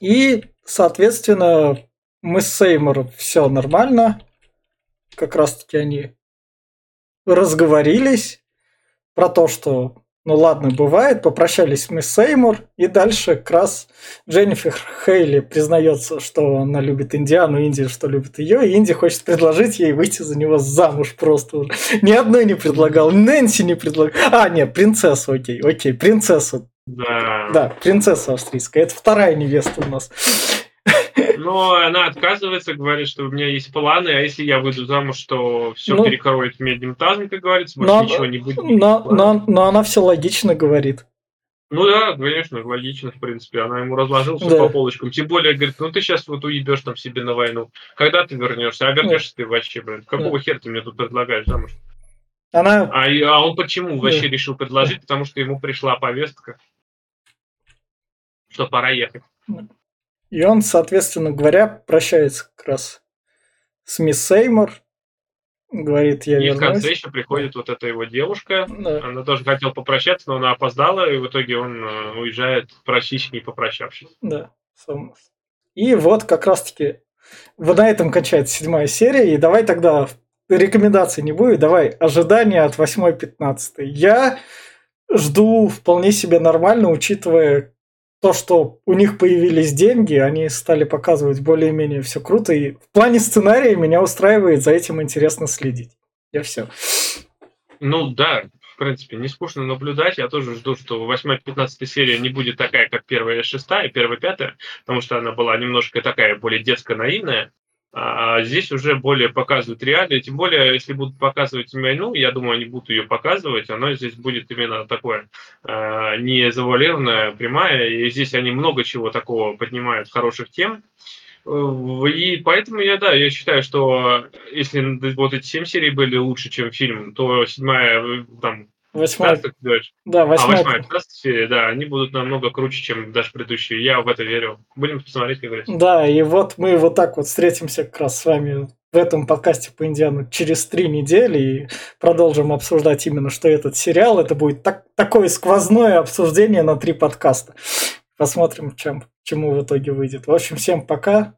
И, соответственно, мы с Сеймуром все нормально. Как раз-таки они разговорились про то, что ну ладно, бывает, попрощались мы с Сеймур, и дальше как раз Дженнифер Хейли признается, что она любит Индиану, Индия, что любит ее, и Инди хочет предложить ей выйти за него замуж просто. Ни одной не предлагал, Нэнси не предлагал. А, нет, принцессу, окей, окей, принцессу Да. да, принцесса австрийская. Это вторая невеста у нас. Но она отказывается, говорит, что у меня есть планы, а если я выйду замуж, то все Ну, перекроет медным тазом, как говорится, больше Но, ничего не будет. но, но, но она все логично говорит. Ну да, конечно, логично, в принципе. Она ему разложила все Да. по полочкам. Тем более, говорит, ну ты сейчас вот уебешь там себе на войну. Когда ты вернешься? А вернешься ты вообще, блин. Какого хера ты мне тут предлагаешь замуж? Она А, а он почему Да. вообще решил предложить? Потому что ему пришла повестка, что пора ехать. И он, соответственно говоря, прощается как раз с мисс Сеймур. Говорит, я И в конце вернусь. еще приходит вот эта его девушка. Да. Она тоже хотела попрощаться, но она опоздала, и в итоге он э, уезжает практически не попрощавшись. Да. И вот как раз-таки вот на этом кончается седьмая серия. И давай тогда рекомендаций не будет, давай ожидания от 8-15. Я жду вполне себе нормально, учитывая то, что у них появились деньги, они стали показывать более-менее все круто. И в плане сценария меня устраивает, за этим интересно следить. Я все. Ну да, в принципе, не скучно наблюдать. Я тоже жду, что 8-15 серия не будет такая, как первая шестая, первая пятая, потому что она была немножко такая более детско-наивная. А здесь уже более показывают реалии, тем более, если будут показывать войну, я думаю, они будут ее показывать, оно здесь будет именно такое э, не завуалированное, прямая, и здесь они много чего такого поднимают, хороших тем. И поэтому я, да, я считаю, что если вот эти семь серий были лучше, чем фильм, то седьмая, э, там, Восьмая, 15, ты говоришь, да, а восьмая. восьмая, 15 серия, да, они будут намного круче, чем даже предыдущие. Я в это верю. Будем посмотреть, как говорится. Да, и вот мы вот так вот встретимся как раз с вами в этом подкасте по Индиану через три недели и продолжим обсуждать именно, что этот сериал. Это будет так, такое сквозное обсуждение на три подкаста. Посмотрим, чем, чему в итоге выйдет. В общем, всем пока.